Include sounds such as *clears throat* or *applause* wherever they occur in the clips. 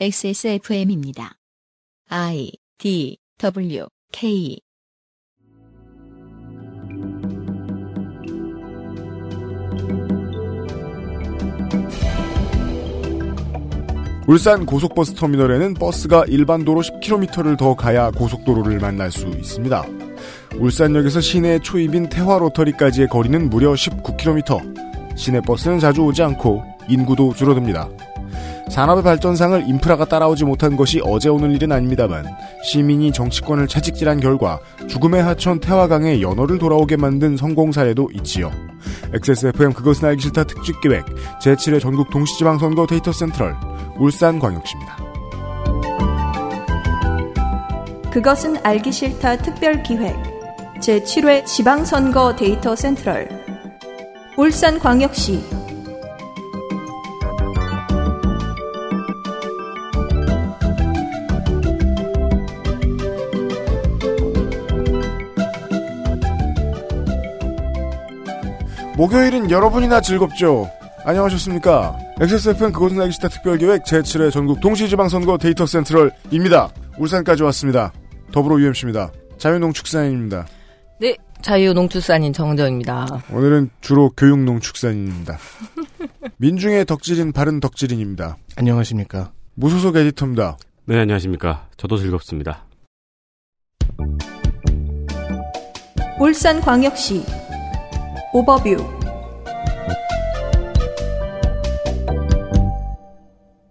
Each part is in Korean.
XSFM입니다. I D W K 울산 고속버스 터미널에는 버스가 일반 도로 10km를 더 가야 고속도로를 만날 수 있습니다. 울산역에서 시내 초입인 태화 로터리까지의 거리는 무려 19km. 시내 버스는 자주 오지 않고 인구도 줄어듭니다. 산업의 발전상을 인프라가 따라오지 못한 것이 어제 오늘 일은 아닙니다만 시민이 정치권을 채찍질한 결과 죽음의 하천 태화강에 연어를 돌아오게 만든 성공 사례도 있지요. XSFM 그것은 알기 싫다 특집기획 제7회 전국 동시지방선거 데이터 센트럴 울산광역시입니다. 그것은 알기 싫다 특별기획 제7회 지방선거 데이터 센트럴 울산광역시 목요일은 여러분이나 즐겁죠. 안녕하셨습니까. XSFM 그것은 알기 싫다 특별기획 제7회 전국 동시지방선거 데이터 센트럴입니다. 울산까지 왔습니다. 더불어 UMC입니다. 자유농축산인입니다. 네, 자유농축산인 정정입니다. 오늘은 주로 교육농축산인입니다. *laughs* 민중의 덕질인 바른 덕질인입니다. 안녕하십니까. 무소속 에디터입니다. 네, 안녕하십니까. 저도 즐겁습니다. 울산광역시 오버뷰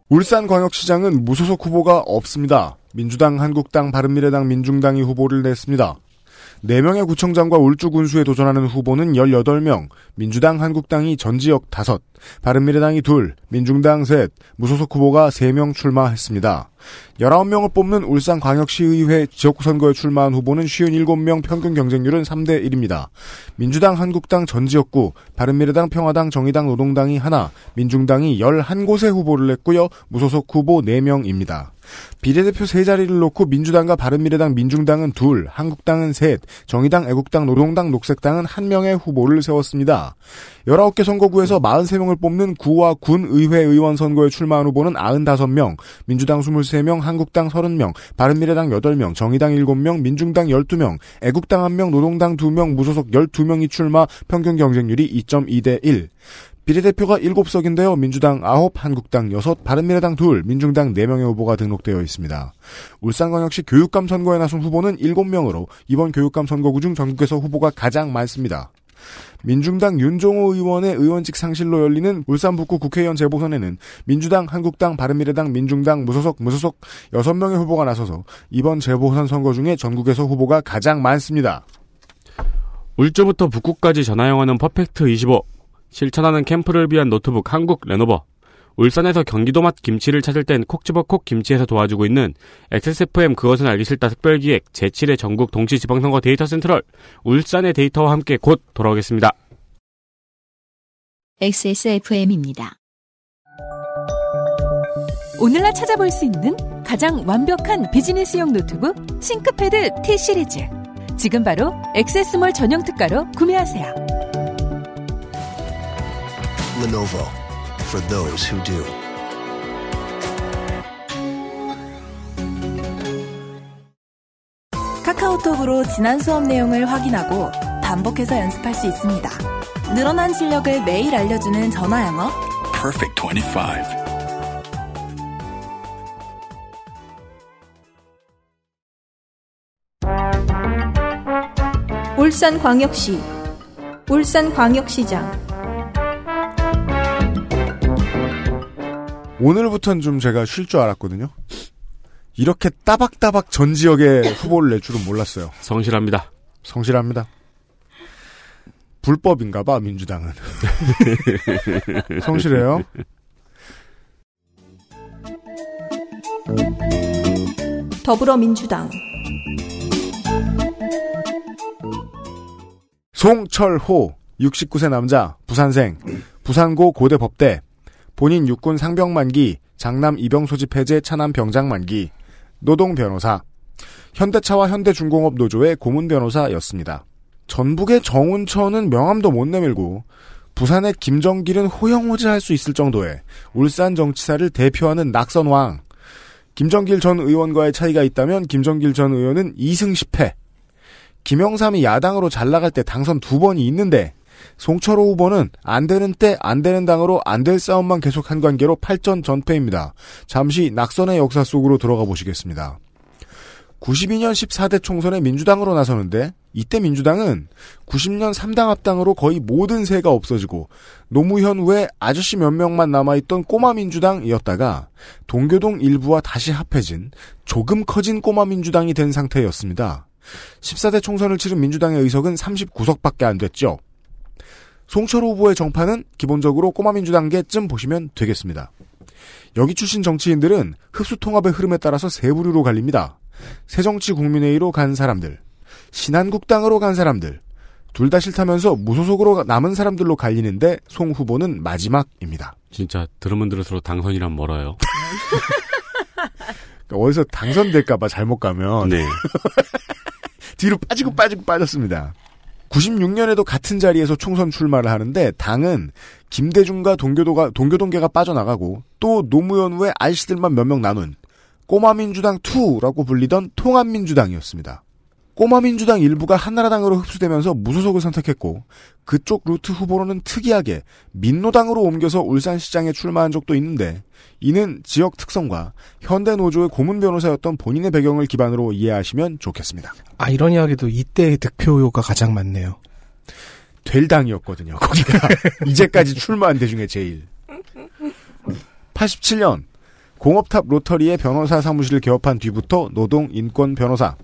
울산광역시장은 무소속 후보가 없습니다. 민주당, 한국당, 바른미래당, 민중당이 후보를 냈습니다. 4명의 구청장과 울주 군수에 도전하는 후보는 18명, 민주당, 한국당이 전 지역 5, 바른미래당이 2, 민중당 3, 무소속 후보가 3명 출마했습니다. 19명을 뽑는 울산광역시의회 지역구 선거에 출마한 후보는 57명 평균 경쟁률은 3대 1입니다. 민주당, 한국당 전 지역구, 바른미래당, 평화당, 정의당, 노동당이 하나, 민중당이 11곳의 후보를 냈고요. 무소속 후보 4명입니다. 비례대표 세 자리를 놓고 민주당과 바른미래당, 민중당은 둘, 한국당은 셋, 정의당, 애국당, 노동당, 녹색당은 한 명의 후보를 세웠습니다. 19개 선거구에서 43명을 뽑는 구와 군 의회 의원 선거에 출마한 후보는 95명, 민주당 23명, 한국당 30명, 바른미래당 8명, 정의당 7명, 민중당 12명, 애국당 1명, 노동당 2명, 무소속 12명이 출마, 평균 경쟁률이 2.2대 1. 비례대표가 7석인데요. 민주당 9, 한국당 6, 바른미래당 2, 민중당 4명의 후보가 등록되어 있습니다. 울산광역시 교육감 선거에 나선 후보는 7명으로 이번 교육감 선거구 중 전국에서 후보가 가장 많습니다. 민중당 윤종호 의원의 의원직 상실로 열리는 울산 북구 국회의원 재보선에는 민주당, 한국당, 바른미래당, 민중당, 무소속, 무소속 6명의 후보가 나서서 이번 재보선 선거 중에 전국에서 후보가 가장 많습니다. 울주부터 북구까지 전화영어는 퍼펙트 25. 실천하는 캠프를 위한 노트북 한국 레노버. 울산에서 경기도 맛 김치를 찾을 땐 콕 집어 콕 김치에서 도와주고 있는 XSFM 그것은 알기 싫다 특별기획 제7회 전국 동시지방선거 데이터 센트럴 울산의 데이터와 함께 곧 돌아오겠습니다. XSFM입니다. 오늘날 찾아볼 수 있는 가장 완벽한 비즈니스용 노트북 싱크패드 T 시리즈. 지금 바로 액세스몰 전용 특가로 구매하세요. Lenovo for those who do. 카카오톡으로 지난 수업 내용을 확인하고 반복해서 연습할 수 있습니다. 늘어난 실력을 매일 알려주는 전화 영어. Perfect 25. 울산광역시 울산광역시장 오늘부터는 좀 제가 쉴 줄 알았거든요. 이렇게 따박따박 전 지역에 후보를 낼 줄은 몰랐어요. 성실합니다. 성실합니다. 불법인가 봐, 민주당은. *laughs* 성실해요. 더불어민주당 송철호, 69세 남자, 부산생, 부산고 고대 법대, 본인 육군 상병 만기, 장남 입영 소집 해제 차남 병장 만기, 노동 변호사, 현대차와 현대중공업 노조의 고문 변호사였습니다. 전북의 정운천은 명함도 못 내밀고 부산의 김정길은 호영호지할 수 있을 정도의 울산 정치사를 대표하는 낙선왕, 김정길 전 의원과의 차이가 있다면 김정길 전 의원은 2승 10패. 김영삼이 야당으로 잘 나갈 때 당선 두 번이 있는데 송철호 후보는 안 되는 때 안 되는 당으로 안 될 싸움만 계속한 관계로 8전 전패입니다. 잠시 낙선의 역사 속으로 들어가 보시겠습니다. 92년 14대 총선에 민주당으로 나서는데 이때 민주당은 90년 3당 합당으로 거의 모든 세가 없어지고 노무현 외 아저씨 몇 명만 남아있던 꼬마 민주당이었다가 동교동 일부와 다시 합해진 조금 커진 꼬마 민주당이 된 상태였습니다. 14대 총선을 치른 민주당의 의석은 39석밖에 안 됐죠. 송철호 후보의 정파는 기본적으로 꼬마 민주당계쯤 보시면 되겠습니다. 여기 출신 정치인들은 흡수 통합의 흐름에 따라서 세 부류로 갈립니다. 새정치 국민회의로 간 사람들, 신한국당으로 간 사람들, 둘 다 싫다면서 무소속으로 남은 사람들로 갈리는데 송 후보는 마지막입니다. 진짜 들으면 들을수록 당선이란 멀어요. *laughs* 그러니까 어디서 당선될까봐 잘못 가면 네. *laughs* 뒤로 빠지고 빠지고 빠졌습니다. 96년에도 같은 자리에서 총선 출마를 하는데 당은 김대중과 동교도가 동교동계가 빠져나가고 또 노무현 외 아저씨들만 몇 명 남은 꼬마민주당 2라고 불리던 통합민주당이었습니다. 꼬마 민주당 일부가 한나라당으로 흡수되면서 무소속을 선택했고 그쪽 루트 후보로는 특이하게 민노당으로 옮겨서 울산시장에 출마한 적도 있는데 이는 지역 특성과 현대 노조의 고문 변호사였던 본인의 배경을 기반으로 이해하시면 좋겠습니다. 아이러니하게도 이때의 득표요가 가장 많네요. 될 당이었거든요. 거기가 *laughs* 이제까지 출마한 대 중에 제일. 87년 공업탑 로터리의 변호사 사무실을 개업한 뒤부터 노동 인권 변호사.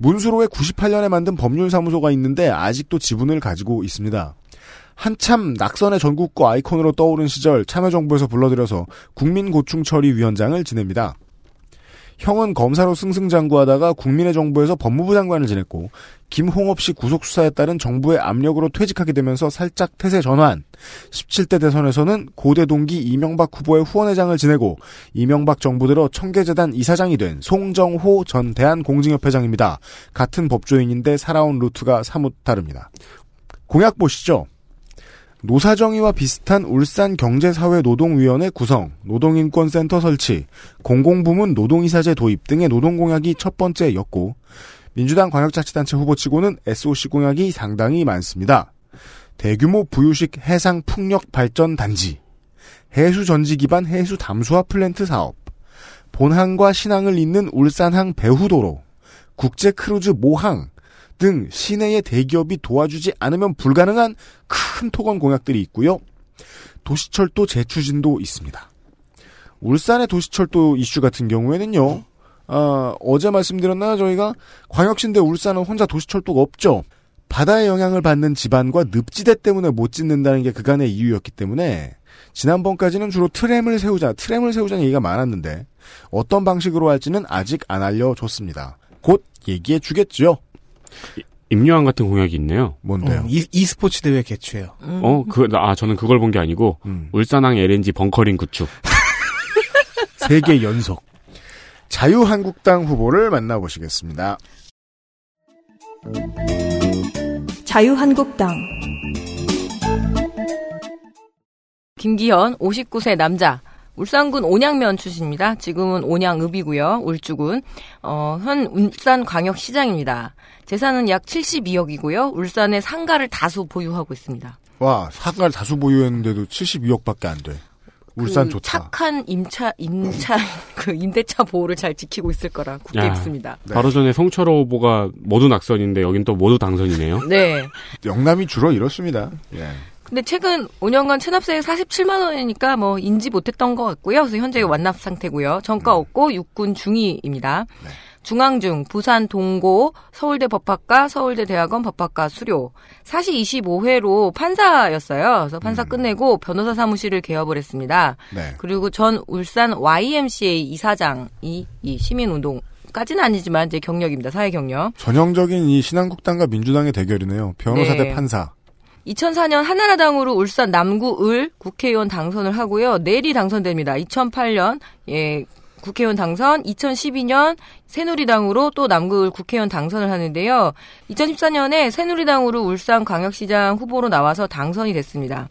문수로에 98년에 만든 법률사무소가 있는데 아직도 지분을 가지고 있습니다. 한참 낙선의 전국구 아이콘으로 떠오른 시절 참여정부에서 불러들여서 국민고충처리위원장을 지냅니다. 형은 검사로 승승장구하다가 국민의 정부에서 법무부 장관을 지냈고 김홍업 씨 구속 수사에 따른 정부의 압력으로 퇴직하게 되면서 살짝 태세 전환. 17대 대선에서는 고대 동기 이명박 후보의 후원회장을 지내고 이명박 정부 들어 청계재단 이사장이 된 송정호 전 대한공증협회장입니다. 같은 법조인인데 살아온 루트가 사뭇 다릅니다. 공약 보시죠. 노사정의와 비슷한 울산 경제사회노동위원회 구성, 노동인권센터 설치, 공공부문 노동이사제 도입 등의 노동공약이 첫 번째였고 민주당 광역자치단체 후보치고는 SOC 공약이 상당히 많습니다. 대규모 부유식 해상 풍력 발전 단지, 해수 전지 기반 해수 담수화 플랜트 사업, 본항과 신항을 잇는 울산항 배후도로, 국제 크루즈 모항, 등 시내의 대기업이 도와주지 않으면 불가능한 큰 토건 공약들이 있고요. 도시철도 재추진도 있습니다. 울산의 도시철도 이슈 같은 경우에는요. 아, 어제 말씀드렸나요? 저희가 광역시인데 울산은 혼자 도시철도가 없죠. 바다의 영향을 받는 지반과 늪지대 때문에 못 짓는다는 게 그간의 이유였기 때문에 지난번까지는 주로 트램을 세우자, 트램을 세우자는 얘기가 많았는데 어떤 방식으로 할지는 아직 안 알려줬습니다. 곧 얘기해 주겠죠. 임요한 같은 공약이 있네요. 뭔데요? 어, 이, e스포츠 대회 개최요. 어, 그, 아, 저는 그걸 본 게 아니고, 음. 울산항 LNG 벙커링 구축. *laughs* 세계 연속. 자유한국당 후보를 만나보시겠습니다. 자유한국당 김기현 59세 남자. 울산군 온양면 출신입니다. 지금은 온양읍이고요. 울주군. 어, 현 울산광역시장입니다. 재산은 약 72억이고요. 울산에 상가를 다수 보유하고 있습니다. 와, 사과를 다수 보유했는데도 72억밖에 안 돼. 울산 그 좋다. 착한 임차 임차 *laughs* 그 임대차 보호를 잘 지키고 있을 거라 굳게 야. 믿습니다. 네. 바로 전에 송철호 후보가 모두 낙선인데 여긴 또 모두 당선이네요. 네. 영남이 주로 이렇습니다. 예. 근데 최근 5년간 체납세액 47만 원이니까 뭐 인지 못했던 것 같고요. 그래서 현재 완납 상태고요. 전과 없고 육군 중위입니다. 네. 중앙중, 부산 동고, 서울대 법학과, 서울대 대학원 법학과 수료. 사시 25회로 판사였어요. 그래서 판사 끝내고 변호사 사무실을 개업을 했습니다. 네. 그리고 전 울산 YMCA 이사장이 이 시민운동 까지는 아니지만 이제 경력입니다. 사회 경력. 전형적인 이 신한국당과 민주당의 대결이네요. 변호사 네. 대 판사. 2004년 한나라당으로 울산 남구 을 국회의원 당선을 하고요. 내리 당선됩니다. 2008년 예 국회의원 당선, 2012년 새누리당으로 또 남구을 국회의원 당선을 하는데요. 2014년에 새누리당으로 울산 광역시장 후보로 나와서 당선이 됐습니다.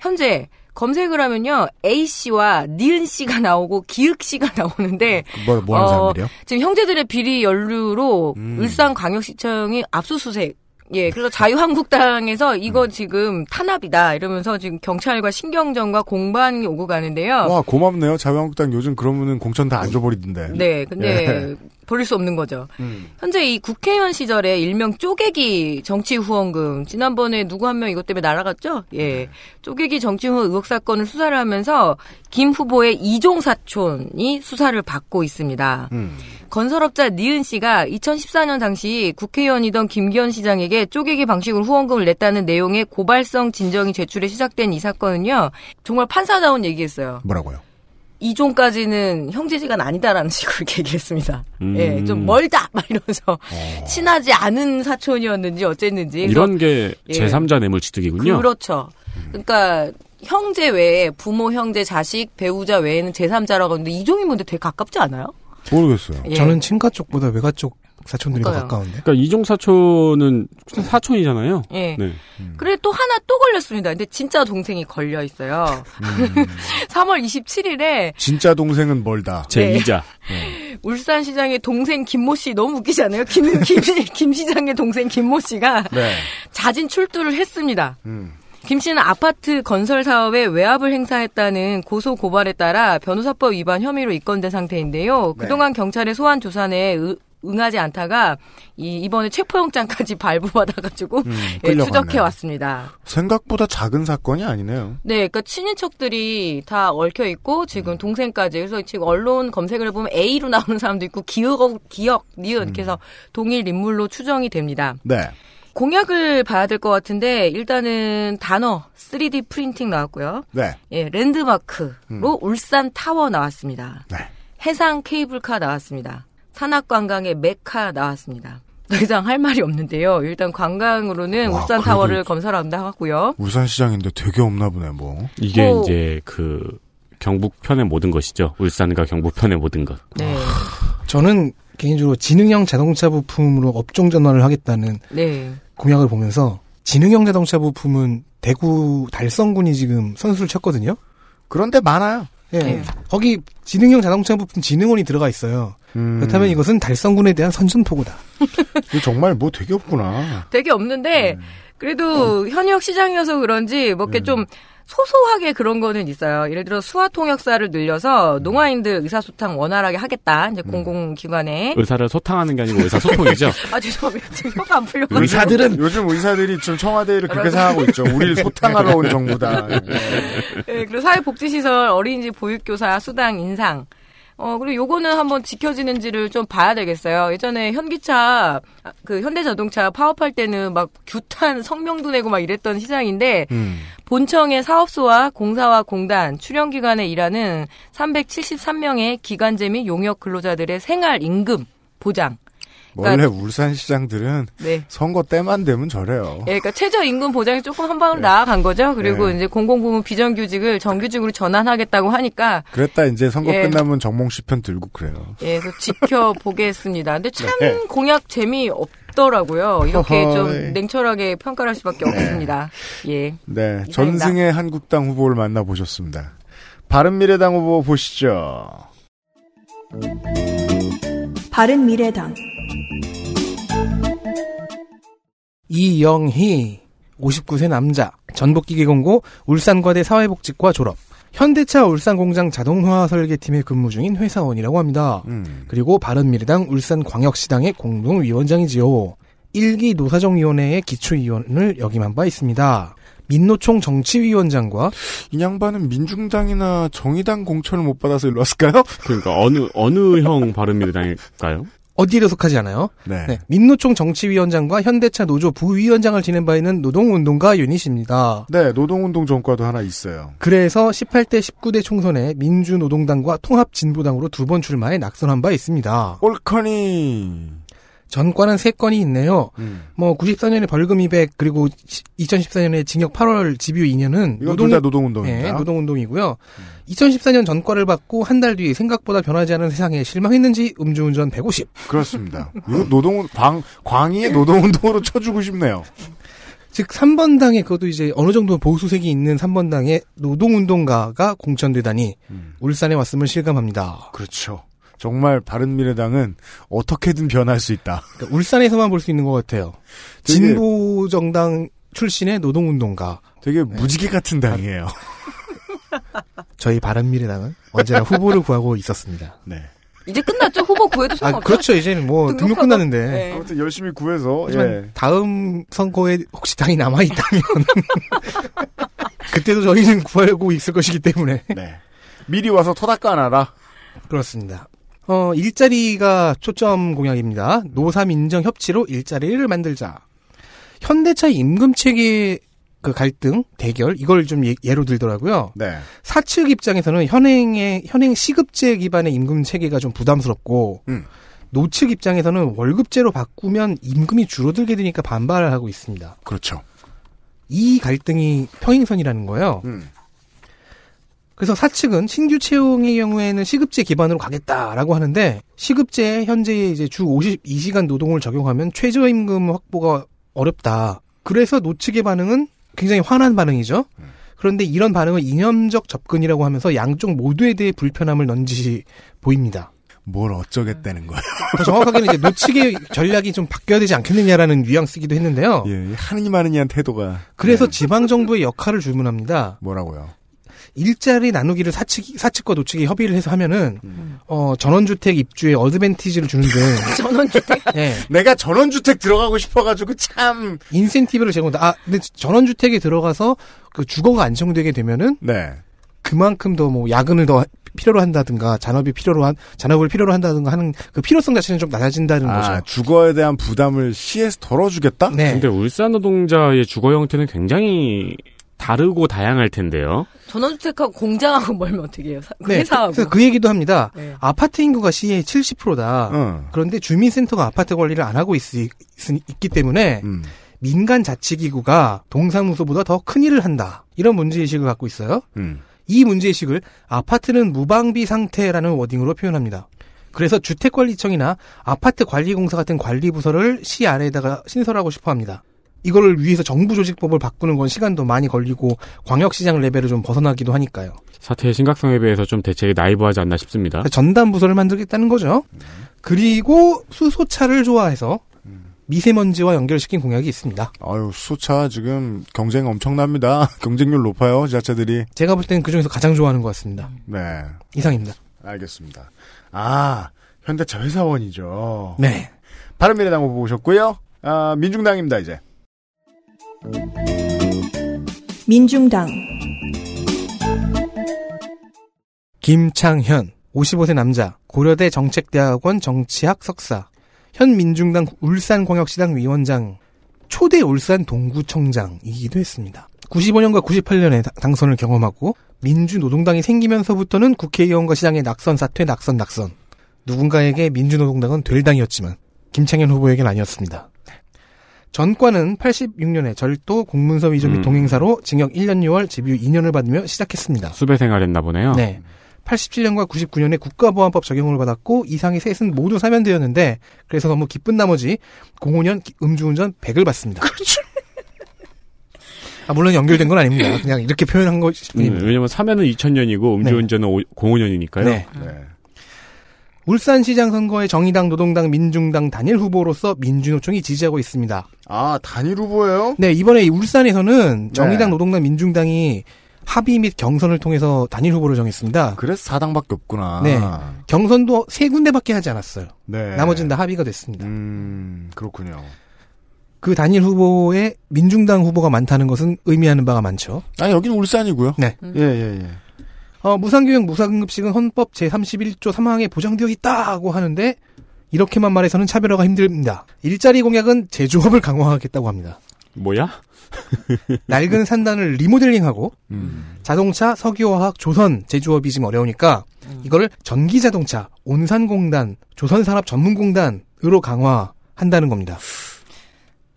현재 검색을 하면요. A 씨와 니은 씨가 나오고 기읒 씨가 *laughs* 나오는데 뭐, 뭐 어? 지금 형제들의 비리 연루로 음. 울산 광역시청이 압수수색 예, 그래서 자유한국당에서 이거 음. 지금 탄압이다 이러면서 지금 경찰과 신경전과 공방이 오고 가는데요. 와, 고맙네요. 자유한국당 요즘 그러면은 공천 다 안 줘버리던데. 네, 근데 버릴 수 없는 거죠. 음. 현재 이 국회의원 시절에 일명 쪼개기 정치 후원금 지난번에 누구 한 명 이것 때문에 날아갔죠? 예, 쪼개기 정치 후원 의혹 사건을 수사를 하면서 김 후보의 이종 사촌이 수사를 받고 있습니다. 음. 건설업자 니은 씨가 2014년 당시 국회의원이던 김기현 시장에게 쪼개기 방식으로 후원금을 냈다는 내용의 고발성 진정이 제출해 시작된 이 사건은요, 정말 판사다운 얘기했어요. 뭐라고요? 이종까지는 형제지간 아니다라는 *laughs* 식으로 이렇게 얘기했습니다. 음. 예, 좀 멀다! 막 이러면서 친하지 않은 사촌이었는지 어쨌는지. 이런 게 예. 제3자 뇌물 취득이군요. 그렇죠. 그러니까 형제 외에 부모, 형제, 자식, 배우자 외에는 제3자라고 하는데 이종이 뭔데 되게 가깝지 않아요? 모르겠어요. 예. 저는 친가 쪽보다 외가 쪽 사촌들이 더 그러니까요. 가까운데. 그러니까 이종 사촌은 사촌이잖아요. 예. 네. 그래 또 하나 또 걸렸습니다. 근데 진짜 동생이 걸려 있어요. 음. *laughs* 3월 27일에 진짜 동생은 멀다. 제 네. 이자. 울산 시장의 동생 김모 씨 너무 웃기잖아요. 김, 김, 김 시장의 동생 김모 씨가 네. 자진 출두를 했습니다. 음. 김 씨는 아파트 건설 사업에 외압을 행사했다는 고소 고발에 따라 변호사법 위반 혐의로 입건된 상태인데요. 네. 그동안 경찰의 소환 조사에 의- 응하지 않다가 이 이번에 체포영장까지 *laughs* 발부받아가지고 음, 예. 추적해 왔습니다. 생각보다 작은 사건이 아니네요. 네, 그러니까 친인척들이 다 얽혀 있고 지금 동생까지 그래서 지금 언론 검색을 해보면 A로 나오는 사람도 있고 기억 기억 니은 이렇게 해서 동일 인물로 추정이 됩니다. 네. 공약을 봐야 될 것 같은데 일단은 단어 3D 프린팅 나왔고요. 네. 예, 랜드마크로 울산 타워 나왔습니다. 네. 해상 케이블카 나왔습니다. 산악관광의 메카 나왔습니다. *laughs* 더 이상 할 말이 없는데요. 일단 관광으로는 와, 울산 타워를 건설한다 하고요. 울산 시장인데 되게 없나 보네, 뭐. 이게 뭐- 이제 그 경북편의 모든 것이죠. 울산과 경북편의 모든 것. 네, 저는 개인적으로 지능형 자동차 부품으로 업종 전환을 하겠다는 네. 공약을 보면서 지능형 자동차 부품은 대구 달성군이 지금 선수를 쳤거든요. 그런데 많아요. 예. 네. 거기 지능형 자동차 부품 진흥원이 들어가 있어요. 음. 그렇다면 이것은 달성군에 대한 선전포고다. 정말 뭐 되게 없구나. 되게 없는데 그래도 현역 시장이어서 그런지 뭐 이렇게 좀 소소하게 그런 거는 있어요. 예를 들어 수화 통역사를 늘려서 농아인들 의사소통 원활하게 하겠다. 이제 공공기관에 의사를 소탕하는 게 아니고 의사소통이죠. *laughs* 아 죄송합니다. 지금 혀가 안 풀려가지고 의사들은 요즘 의사들이 지금 청와대를 그렇게 생각하고 있죠. 우리를 소탕하러 온 정부다. *laughs* 네, 그리고 사회복지시설, 어린이집 보육교사, 수당 인상. 어, 그리고 요거는 한번 지켜지는지를 좀 봐야 되겠어요. 예전에 현기차, 아, 그 현대자동차 파업할 때는 막 규탄 성명도 내고 막 이랬던 시장인데, 음. 본청의 사업소와 공사와 공단, 출연기관에 일하는 373명의 기관제 및 용역 근로자들의 생활 임금 보장. 원래 울산시장들은 네. 선거 때만 되면 저래요. 예, 그러니까 최저 임금 보장이 조금 한 방울 나아간 거죠. 그리고 네. 이제 공공부문 비정규직을 정규직으로 전환하겠다고 하니까 그랬다 이제 선거 예. 끝나면 정몽 씨편 들고 그래요. 예, 그래서 지켜보겠습니다. 근데 참 네. 공약 재미 없더라고요. 이렇게 허허이. 좀 냉철하게 평가를 할 수밖에 없습니다. 예. 네, 이상입니다. 전승의 한국당 후보를 만나 보셨습니다. 바른미래당 후보 보시죠. 바른 미래당 이영희 59세 남자 전복기계 공고 울산과대 사회복지과 졸업 현대차 울산공장 자동화 설계팀에 근무 중인 회사원이라고 합니다. 음. 그리고 바른미래당 울산광역시당의 공동위원장이지요. 1기 노사정위원회의 기초위원을 역임한 바 있습니다. 민노총 정치위원장과 이 양반은 민중당이나 정의당 공천을 못 받아서 일로 왔을까요? 그러니까 어느 어느 형 바른미래당일까요? 어디에도 속하지 않아요. 네. 네, 민노총 정치위원장과 현대차 노조 부위원장을 지낸 바 있는 노동운동가 유닛입니다. 네, 노동운동 전과도 하나 있어요. 그래서 18대 19대 총선에 민주노동당과 통합진보당으로 두 번 출마해 낙선한 바 있습니다. 올커니. 전과는 세 건이 있네요. 음. 뭐 94년에 벌금 200 그리고 2014년에 징역 8월 집유 2년은 이건 둘다 노동운동입니다. 네, 노동운동이고요. 2014년 전과를 받고 한 달 뒤 생각보다 변하지 않은 세상에 실망했는지 음주운전 150. 그렇습니다. 노동 광 광희의 노동운동으로 쳐주고 싶네요. 즉 3번 당에 그것도 이제 어느 정도 보수색이 있는 3번 당의 노동운동가가 공천되다니 음. 울산에 왔음을 실감합니다. 그렇죠. 정말 바른미래당은 어떻게든 변할 수 있다. 그러니까 울산에서만 볼 수 있는 것 같아요. 진보 정당 출신의 노동운동가. 되게 무지개 같은 아, 당이에요. *laughs* 저희 바른미래당은 언제나 후보를 구하고 있었습니다. 네. 이제 끝났죠? 후보 구해도 아, 상관없죠? 그렇죠. 이제는 뭐 등록 등록하고- 끝났는데. 네. 아무튼 열심히 구해서 하지만 예. 다음 선거에 혹시 당이 남아 있다면 *laughs* 그때도 저희는 구하고 있을 것이기 때문에 네. 미리 와서 터다 까놔라. 그렇습니다. 어, 일자리가 초점 공약입니다. 노삼 인정 협치로 일자리를 만들자. 현대차 임금 체계 그 갈등 대결 이걸 좀 예, 로 들더라고요. 네. 사측 입장에서는 현행의 현행 시급제 기반의 임금 체계가 좀 부담스럽고 음. 노측 입장에서는 월급제로 바꾸면 임금이 줄어들게 되니까 반발을 하고 있습니다. 그렇죠. 이 갈등이 평행선이라는 거예요. 음. 그래서 사측은 신규 채용의 경우에는 시급제 기반으로 가겠다라고 하는데 시급제에 현재 이제 주 52시간 노동을 적용하면 최저임금 확보가 어렵다. 그래서 노측의 반응은 굉장히 화난 반응이죠. 그런데 이런 반응은 이념적 접근이라고 하면서 양쪽 모두에 대해 불편함을 넌지시 보입니다. 뭘 어쩌겠다는 거예요. 더 정확하게는 이제 노측의 전략이 좀 바뀌어야 되지 않겠느냐라는 뉘앙스기도 했는데요. 예, 하느니 마느니한 태도가 그래서 지방 정부의 역할을 주문합니다. 뭐라고요? 일자리 나누기를 사측 사측과 노측이 협의를 해서 하면은 음. 어 전원주택 입주에 어드밴티지를 주는 등 *laughs* 전원주택. 예, 내가 전원주택 들어가고 싶어가지고 참. 인센티브를 제공한다. 아, 근데 전원주택에 들어가서 그 주거가 안정되게 되면은 네. 그만큼 더 뭐 야근을 더 필요로 한다든가 잔업이 필요로 한 잔업을 필요로 한다든가 하는 그 필요성 자체는 좀 낮아진다는 아, 거죠. 주거에 대한 부담을 시에서 덜어주겠다? 네. 근데 울산 노동자의 주거 형태는 굉장히 다르고 다양할 텐데요. 전원주택하고 공장하고 멀면 어떻게 해요? 사- 그 네. 회사하고. 그래서 그 얘기도 합니다. 네. 아파트 인구가 시의 70%다. 응. 그런데 주민센터가 아파트 관리를 안 하고 있, 기 때문에 음. 민간 자치기구가 동사무소보다 더 큰 일을 한다. 이런 문제의식을 갖고 있어요. 음. 이 문제의식을 아파트는 무방비 상태라는 워딩으로 표현합니다. 그래서 주택관리청이나 아파트관리공사 같은 관리부서를 시 아래에다가 신설하고 싶어 합니다. 이거를 위해서 정부 조직법을 바꾸는 건 시간도 많이 걸리고 광역시장 레벨을 좀 벗어나기도 하니까요. 사태의 심각성에 비해서 좀 대책이 나이브하지 않나 싶습니다. 전담 부서를 만들겠다는 거죠. 그리고 수소차를 좋아해서 미세먼지와 연결시킨 공약이 있습니다. 아유, 수차 지금 경쟁 엄청납니다. *laughs* 경쟁률 높아요, 지자체들이. 제가 볼 때는 그 중에서 가장 좋아하는 것 같습니다. 네. 이상입니다. 알겠습니다. 아, 현대차 회사원이죠. 네. 바른미래당 후보 오셨고요. 아, 민중당입니다, 이제. 민중당, 김창현, 55세 남자, 고려대 정책대학원 정치학 석사, 현 민중당 울산광역시당 위원장, 초대 울산 동구청장이기도 했습니다. 95년과 98년에 당선을 경험하고 민주노동당이 생기면서부터는 국회의원과 시장의 낙선 사퇴, 낙선, 낙선. 누군가에게 민주노동당은 될 당이었지만 김창현 후보에겐 아니었습니다. 전과는 86년에 절도 공문서 위조 및 음. 동행사로 징역 1년 6월, 집유 2년을 받으며 시작했습니다. 수배 생활했나 보네요. 네. 87년과 99년에 국가보안법 적용을 받았고 이상의 셋은 모두 사면되었는데 그래서 너무 기쁜 나머지 05년 기- 음주운전 100을 받습니다. *laughs* 아, 물론 연결된 건 아닙니다. 그냥 이렇게 표현한 음, 것뿐입니다. 왜냐면 사면은 2000년이고 음주운전은 05년이니까요. 네. 네. 울산시장 선거에 정의당, 노동당, 민중당 단일 후보로서 민주노총이 지지하고 있습니다. 아, 단일 후보예요? 네, 이번에 이 울산에서는 정의당, 네. 노동당, 민중당이 합의 및 경선을 통해서 단일 후보를 정했습니다. 그래서 사당밖에 없구나. 네. 경선도 세 군데밖에 하지 않았어요. 네. 나머지는 다 합의가 됐습니다. 음, 그렇군요. 그 단일 후보에 민중당 후보가 많다는 것은 의미하는 바가 많죠. 아, 여기는 울산이고요. 네. 예, 예, 예. 어, 무상교육, 무상급식은 헌법 제31조 3항에 보장되어 있다고 하는데 이렇게만 말해서는 차별화가 힘듭니다. 일자리 공약은 제조업을 강화하겠다고 합니다. 뭐야? *laughs* 낡은 산단을 리모델링하고 음. 자동차, 석유화학, 조선 제조업이 지금 어려우니까 이거를 전기자동차, 온산공단, 조선산업전문공단으로 강화한다는 겁니다.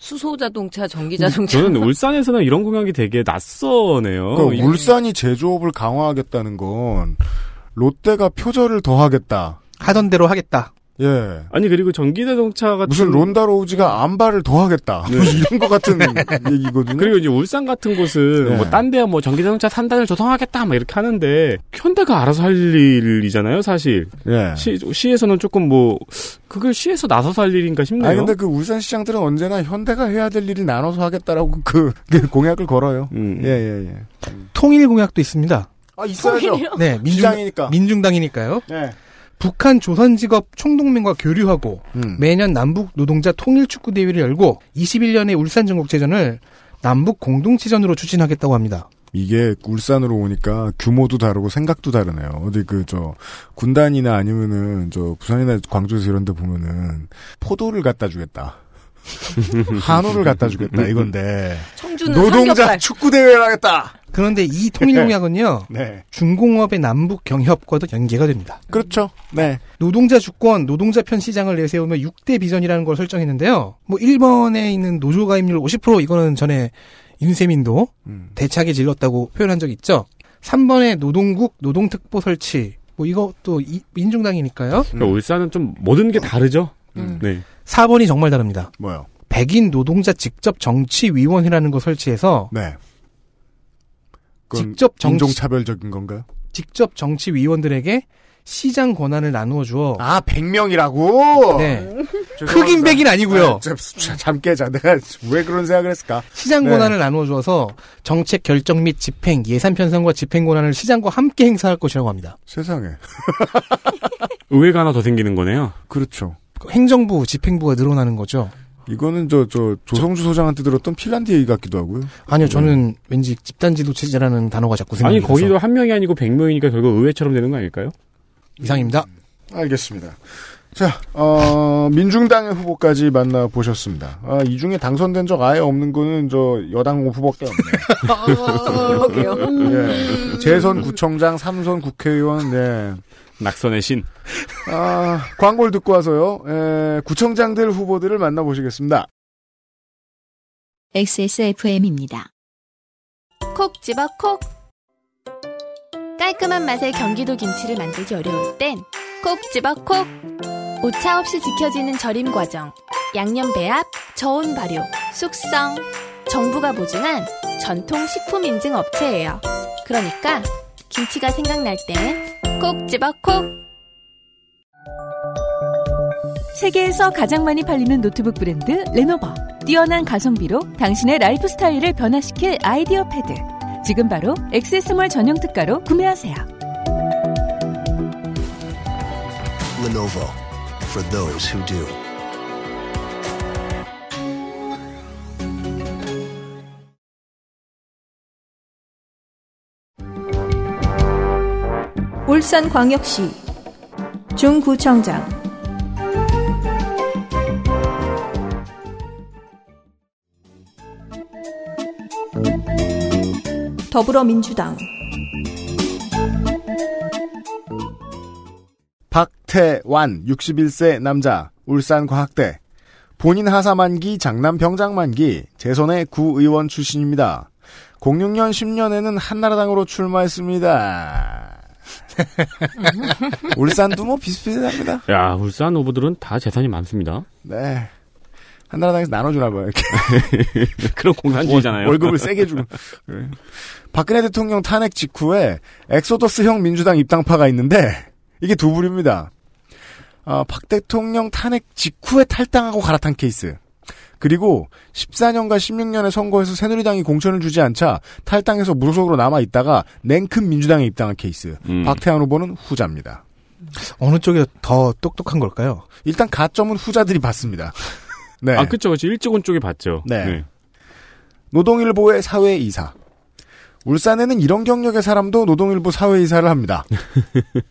수소 자동차, 전기 자동차. 저는 울산에서는 이런 공약이 되게 낯서네요. 그 이- 울산이 제조업을 강화하겠다는 건 롯데가 표절을 더 하겠다. 하던 대로 하겠다. 예. 아니 그리고 전기 자동차 같은 무슨 론다 로우지가 암발을 더 하겠다. 뭐 *laughs* 이런 것 같은 *laughs* 얘기거든요. 그리고 이제 울산 같은 곳은 네. 뭐딴 데야 뭐 전기 자동차 산단을 조성하겠다 막 이렇게 하는데 현대가 알아서 할 일이잖아요, 사실. 예. 시, 시에서는 조금 뭐 그걸 시에서 나서서 할 일인가 싶네요. 아니 근데 그 울산 시장들은 언제나 현대가 해야 될 일을 나눠서 하겠다라고 그, 그 공약을 걸어요. 음. 예, 예, 예. 통일 공약도 있습니다. 아, 있어야죠. 네, 민중, 시장이니까. 민중당이니까요. 네. 북한 조선직업 총동맹과 교류하고 음. 매년 남북 노동자 통일 축구 대회를 열고 21년의 울산 전국체전을 남북 공동체전으로 추진하겠다고 합니다. 이게 울산으로 오니까 규모도 다르고 생각도 다르네요. 어디 그 저 군단이나 아니면은 저 부산이나 광주에서 이런 데 보면은 포도를 갖다 주겠다. *laughs* 한우를 갖다 주겠다 이건데 청주는 노동자 삼겹살. 축구 대회를 하겠다. 그런데 이 통일 공약은요. *laughs* 네. 중공업의 남북 경협과도 연계가 됩니다. 그렇죠. 네. 노동자 주권, 노동자 편 시장을 내세우며 6대 비전이라는 걸 설정했는데요. 뭐 1번에 있는 노조 가입률 50% 이거는 전에 윤세민도 음. 대차게 질렀다고 표현한 적 있죠. 3번에 노동국, 노동특보 설치. 뭐 이것도 이- 민중당이니까요. 그러니까 울산은 좀 모든 게 다르죠. 음. 네. 4번이 정말 다릅니다. 뭐요? 백인 노동자 직접 정치위원회라는 거 설치해서 네. 직접 정치, 인종차별적인 건가요? 직접 정치위원들에게 시장 권한을 나누어 주어 아, 100명이라고? 네. 흑인 백인 아니고요. 참, 참, 참 깨자. 내가 왜 그런 생각을 했을까? 시장 네. 권한을 나누어 주어서 정책 결정 및 집행, 예산 편성과 집행 권한을 시장과 함께 행사할 것이라고 합니다. 세상에. *laughs* 의회가 하나 더 생기는 거네요. 그렇죠. 그 행정부, 집행부가 늘어나는 거죠. 이거는 저, 저, 조성주 소장한테 들었던 핀란드 얘기 같기도 하고요. 아니요, 저는 왠지 집단 지도 체제라는 단어가 자꾸 아니 생각나서 거기도 한 명이 아니고 100명이니까 결국 의회처럼 되는 거 아닐까요? 이상입니다. 알겠습니다. 자, 어, 민중당의 후보까지 만나보셨습니다. 아, 이 중에 당선된 적 아예 없는 거는 저 여당 후보밖에 없네요. *laughs* 그러게요. 예. 재선 구청장, 삼선 국회의원, 네. 낙선의 신. 아, 광고를 듣고 와서요, 에, 구청장들 후보들을 만나보시겠습니다. XSFM입니다. 콕 집어 콕. 깔끔한 맛의 경기도 김치를 만들기 어려울 땐 콕 집어 콕. 오차 없이 지켜지는 절임 과정, 양념 배합, 저온 발효, 숙성. 정부가 보증한 전통 식품 인증 업체예요. 그러니까 김치가 생각날 땐콕 집어 콕. 세계에서 가장 많이 팔리는 노트북 브랜드 레노버. 뛰어난 가성비로 당신의 라이프 스타일을 변화시킬 IdeaPad. 지금 바로 XSMall 전용 특가로 구매하세요. Lenovo for those who do. 울산광역시 중구청장 더불어민주당 박태완, 61세 남자, 울산과학대. 본인 하사 만기, 장남 병장 만기, 재선의 구의원 출신입니다. 06년 10년에는 한나라당으로 출마했습니다. *laughs* 울산도 뭐 비슷비슷합니다. 야 울산 후보들은 다 재산이 많습니다. 네. 한나라당에서 나눠주나 봐요, 이렇게. *laughs* 그런 공산주의잖아요. 월급을 세게 주고. 네. 박근혜 대통령 탄핵 직후에 엑소더스형 민주당 입당파가 있는데 이게 두 부류입니다. 아, 박 대통령 탄핵 직후에 탈당하고 갈아탄 케이스. 그리고 14년과 16년의 선거에서 새누리당이 공천을 주지 않자 탈당해서 무소속으로 남아 있다가 냉큼 민주당에 입당한 케이스. 음. 박태환 후보는 후자입니다. 어느 쪽이 더 똑똑한 걸까요? 일단 가점은 후자들이 받습니다. *laughs* 네. 아 그쵸 그쵸 일찍 쪽이 봤죠. 네. 노동일보의 사회이사. 울산에는 이런 경력의 사람도 노동일보 사회이사를 합니다.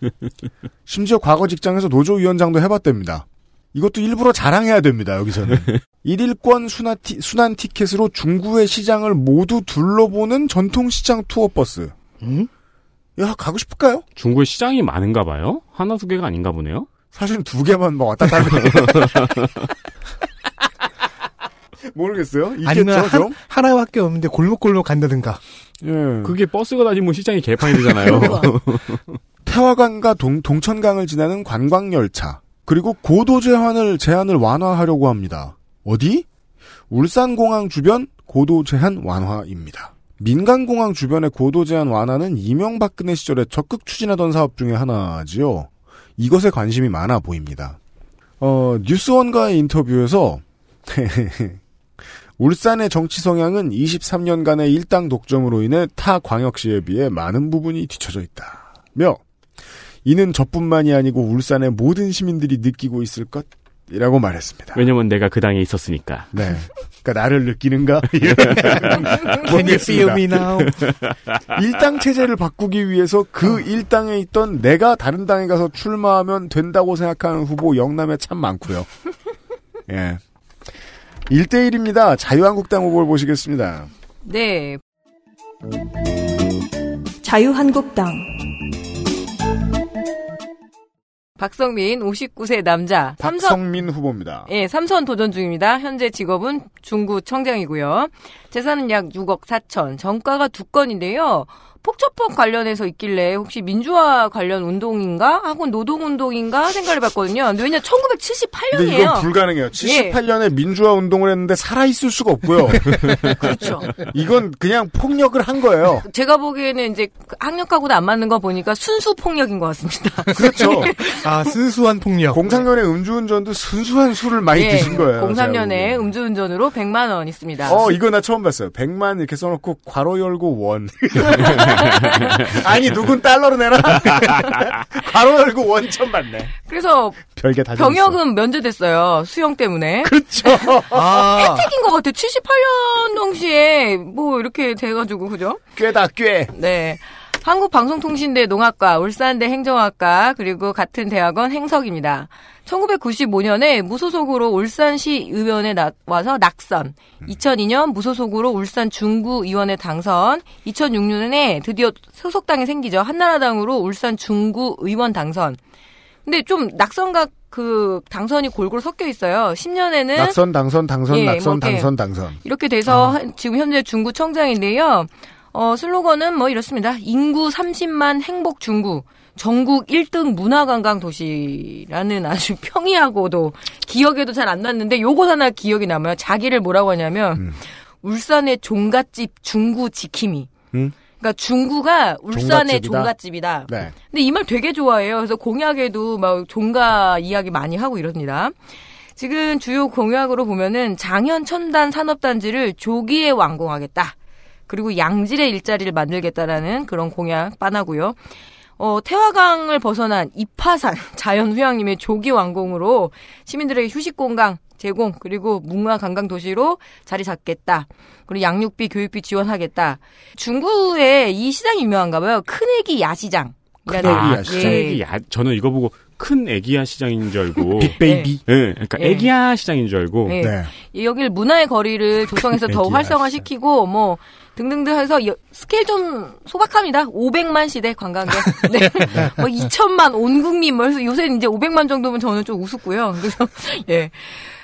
*laughs* 심지어 과거 직장에서 노조위원장도 해봤답니다. 이것도 일부러 자랑해야 됩니다, 여기서는. *laughs* 일일권 순환, 티, 순환 티켓으로 중구의 시장을 모두 둘러보는 전통시장 투어버스. 음? 야, 가고 싶을까요? 중국에 시장이 많은가 봐요. 하나 두 개가 아닌가 보네요. 사실은 두 개만 뭐 왔다 갔다 하면. *laughs* 모르겠어요. 아니면 있겠죠, 좀? 한, 하나밖에 없는데 골목골목 간다든가. 예. 그게 버스가 다니면 시장이 개판이 되잖아요. 태화강과 동, 동천강을 지나는 관광열차. 그리고 고도 제한을 제한을 완화하려고 합니다. 어디? 울산공항 주변 고도 제한 완화입니다. 민간공항 주변의 고도 제한 완화는 이명박근혜 시절에 적극 추진하던 사업 중에 하나지요. 이것에 관심이 많아 보입니다. 어, 뉴스원과의 인터뷰에서 *laughs* 울산의 정치 성향은 23년간의 일당 독점으로 인해 타 광역시에 비해 많은 부분이 뒤처져 있다며 이는 저뿐만이 아니고 울산의 모든 시민들이 느끼고 있을 것 이라고 말했습니다. 왜냐면 내가 그 당에 있었으니까. 네. 그러니까 나를 느끼는가? *laughs* Can you feel me now? *laughs* 일당 체제를 바꾸기 위해서 그 일당에 있던 내가 다른 당에 가서 출마하면 된다고 생각하는 후보 영남에 참 많고요. 예. 1대1입니다. 자유한국당 후보를 보시겠습니다. 네. 자유한국당 박성민 59세 남자. 삼선 박성민 후보입니다. 예, 삼선 도전 중입니다. 현재 직업은 중구 청장이고요. 재산은 약 6억 4천. 전과가 두 건인데요. 폭처법 관련해서 있길래 혹시 민주화 관련 운동인가? 하고 노동 운동인가? 생각을 해봤거든요. 근데 왜냐, 근데 1978년이에요. 이건 불가능해요. 78년에 민주화 운동을 했는데 살아 있을 수가 없고요. *laughs* 그렇죠. 이건 그냥 폭력을 한 거예요. 제가 보기에는 이제 그 학력하고도 안 맞는 거 보니까 순수 폭력인 것 같습니다. 그렇죠. *laughs* 아, 순수한 폭력. 03년에 음주운전도 순수한 술을 많이 예, 드신 거예요. 03년에 음주운전으로 100만 원 있습니다. 어, 이거 나 처음 봤어요. 100만 이렇게 써놓고 괄호 열고 원. *laughs* 아니, 누군 달러로 내라? *laughs* 괄호 열고 원 처음 봤네. 그래서 별게 다 병역은 면제됐어요. 수영 때문에. 그렇죠. *laughs* 아, 혜택인 것 같아. 78년 당시에 뭐 이렇게 돼가지고 그죠? 꾀다, 꾀. 네. 한국방송통신대 농학과, 울산대 행정학과, 그리고 같은 대학원 행석입니다. 1995년에 무소속으로 울산시 의원에 나, 와서 낙선. 2002년 무소속으로 울산 중구 의원에 당선. 2006년에 드디어 소속당이 생기죠. 한나라당으로 울산 중구 의원 당선. 근데 좀 낙선과 그 당선이 골고루 섞여 있어요. 10년에는 낙선, 당선, 당선, 예, 낙선, 뭐 당선, 당선. 이렇게 돼서 한- 지금 현재 중구청장인데요. 어, 슬로건은 뭐 이렇습니다. 인구 30만 행복 중구. 전국 1등 문화관광 도시라는 아주 *laughs* 평이하고도 기억에도 잘 안 났는데 요거 하나 기억이 남아요. 자기를 뭐라고 하냐면 음. 울산의 종갓집 중구 지킴이. 음? 그러니까 중구가 울산의 종갓집이다? 종갓집이다. 네. 근데 이 말 되게 좋아해요. 그래서 공약에도 막 종가 이야기 많이 하고 이럽니다. 지금 주요 공약으로 보면은 장현 첨단 산업단지를 조기에 완공하겠다. 그리고 양질의 일자리를 만들겠다라는 그런 공약 빠나고요. 어, 태화강을 벗어난 이파산 *laughs* 자연휴양림의 조기 완공으로 시민들에게 휴식 공간 제공 그리고 문화 관광 도시로 자리 잡겠다. 그리고 양육비 교육비 지원하겠다. 중구에 이 시장이 유명한가 봐요. 큰애기 야시장. 큰애기 아, 야시장. 큰 애기 야, 저는 이거 보고 큰 애기야 시장인 줄 알고. *laughs* big baby. 예, 그러니까 예. 애기야 시장인 줄 알고. 네. 네. 여길 문화의 거리를 조성해서 *laughs* 더 활성화시키고 뭐 등등등 해서 여- 스케일 좀 소박합니다. 500만 시대 관광객. *laughs* 네. 뭐 2천만 온 국민 뭐 해서 요새 이제 500만 정도면 저는 좀 우습고요. 그래서 *laughs* 예.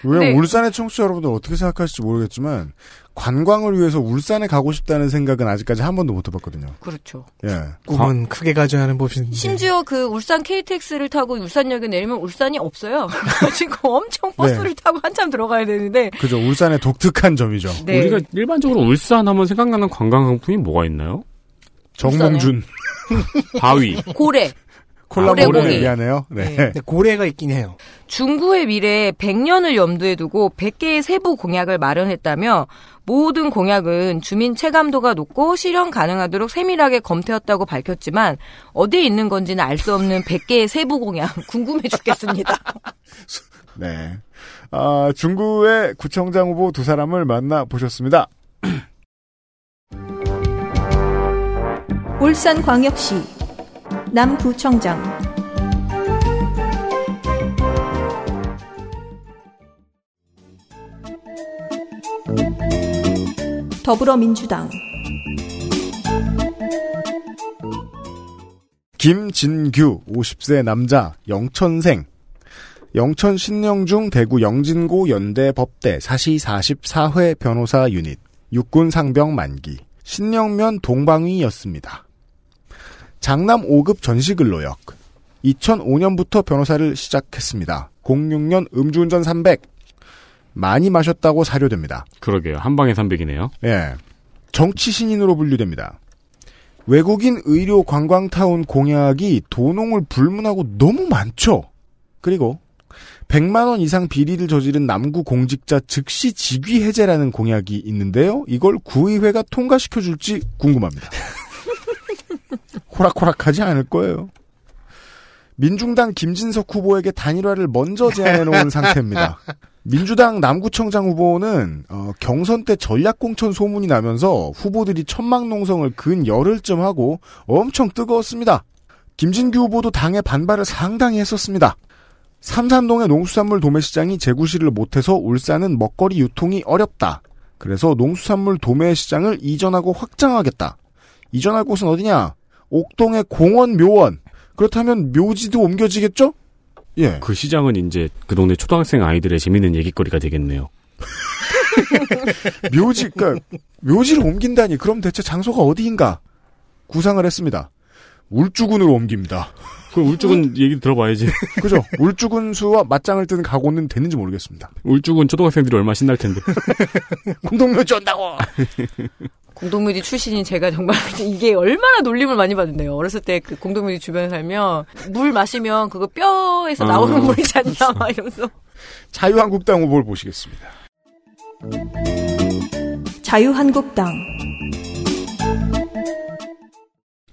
네. 울산의 청취자 여러분들 어떻게 생각하실지 모르겠지만 관광을 위해서 울산에 가고 싶다는 생각은 아직까지 한 번도 못 해봤거든요. 그렇죠. 예. 꿈은 크게 가져야 하는 법인데. 심지어 그 울산 KTX를 타고 울산역에 내리면 울산이 없어요. *laughs* 지금 엄청 버스를 타고 한참 들어가야 되는데 그죠. 울산의 독특한 점이죠. 네. 우리가 일반적으로 울산 하면 생각나는 관광 상품이 뭐가 있나요? 정몽준 바위. 고래. 콜라보를 고래고기. 미안해요. 네. 네. 고래가 있긴 해요. 중구의 미래 100년을 염두에 두고 100개의 세부 공약을 마련했다며 모든 공약은 주민 체감도가 높고 실현 가능하도록 세밀하게 검토했다고 밝혔지만 어디에 있는 건지는 알 수 없는 100개의 세부 공약 *laughs* 궁금해 죽겠습니다. *laughs* 네. 아, 중구의 구청장 후보 두 사람을 만나 보셨습니다. 울산광역시 남구청장. 더불어민주당. 김진규 50세 남자 영천생. 영천 신영중 대구 영진고 연대 법대 사시 44회 변호사 유닛. 육군 상병 만기. 신영면 동방위였습니다. 장남 5급 전시근로역 2005년부터 변호사를 시작했습니다. 06년 음주운전 300. 많이 마셨다고 사료됩니다. 그러게요. 한 방에 300이네요. 예. 정치 신인으로 분류됩니다. 외국인 의료 관광타운 공약이 도농을 불문하고 너무 많죠. 그리고 100만 원 이상 비리를 저지른 남구 공직자 즉시 직위 해제라는 공약이 있는데요. 이걸 구의회가 통과시켜 줄지 궁금합니다. *laughs* 호락호락하지 않을 거예요. 민중당 김진석 후보에게 단일화를 먼저 제안해 놓은 *laughs* 상태입니다. 민주당 남구청장 후보는 어, 경선 때 전략공천 소문이 나면서 후보들이 천막농성을 근 열흘쯤 하고 엄청 뜨거웠습니다. 김진규 후보도 당의 반발을 상당히 했었습니다. 삼산동의 농수산물 도매시장이 재구시를 못해서 울산은 먹거리 유통이 어렵다. 그래서 농수산물 도매시장을 이전하고 확장하겠다. 이전할 곳은 어디냐? 옥동의 공원 묘원. 그렇다면 묘지도 옮겨지겠죠? 예. 그 시장은 이제 그 동네 초등학생 아이들의 재밌는 얘기거리가 되겠네요. *laughs* 묘지, 그니까, 묘지를 옮긴다니, 그럼 대체 장소가 어디인가? 구상을 했습니다. 울주군으로 옮깁니다. *laughs* 그 울주군 얘기 들어봐야지. *laughs* 그죠? 울주군 수와 맞짱을 뜨는 각오는 됐는지 모르겠습니다. 울주군 초등학생들이 얼마나 신날 텐데. 공동묘지 온다고! 공동묘지 출신인 제가 정말 *laughs* 이게 얼마나 놀림을 많이 받는데요. 어렸을 때 그 공동묘지 주변에 살면 물 마시면 그거 뼈에서 나오는 아, 물이지 않냐 막 이러면서. 자유한국당 후보를 보시겠습니다. 자유한국당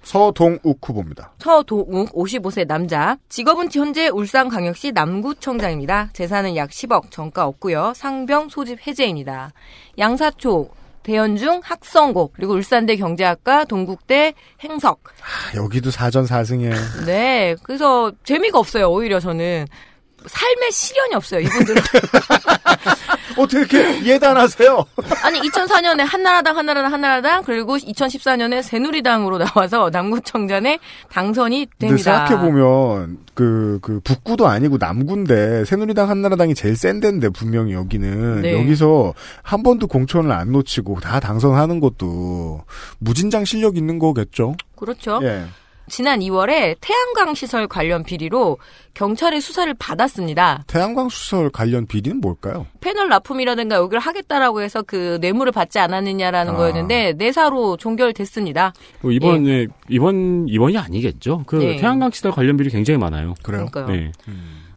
서동욱 후보입니다. 서도욱 55세 남자. 직업은 현재 울산광역시 남구청장입니다. 재산은 약 10억, 정가 없고요. 상병 소집 해제입니다. 양사초, 대연중, 학성고, 그리고 울산대 경제학과, 동국대 행석. 아, 여기도 사전 사승이에요. *laughs* 네, 그래서 재미가 없어요. 오히려 저는 삶의 시련이 없어요. 이분들은. *laughs* 어떻게 이렇게 예단하세요? 아니 2004년에 한나라당 한나라당 한나라당 그리고 2014년에 새누리당으로 나와서 남구청장에 당선이 됩니다. 생각해 보면, 그, 그, 북구도 아니고 남구인데, 새누리당 한나라당이 제일 센 데인데, 분명히 여기는. 네. 여기서 한 번도 공천을 안 놓치고 다 당선하는 것도 무진장 실력 있는 거겠죠? 그렇죠. 예. 지난 2월에 태양광 시설 관련 비리로 경찰의 수사를 받았습니다. 태양광 수설 관련 비리는 뭘까요? 패널 납품이라든가 여기를 하겠다라고 해서 그 뇌물을 받지 않았느냐라는 아. 거였는데 내사로 종결됐습니다. 뭐 이번에 이번 이번이 아니겠죠. 그 네. 태양광 시설 관련 비리 굉장히 많아요. 그래요? 그러니까요. 네.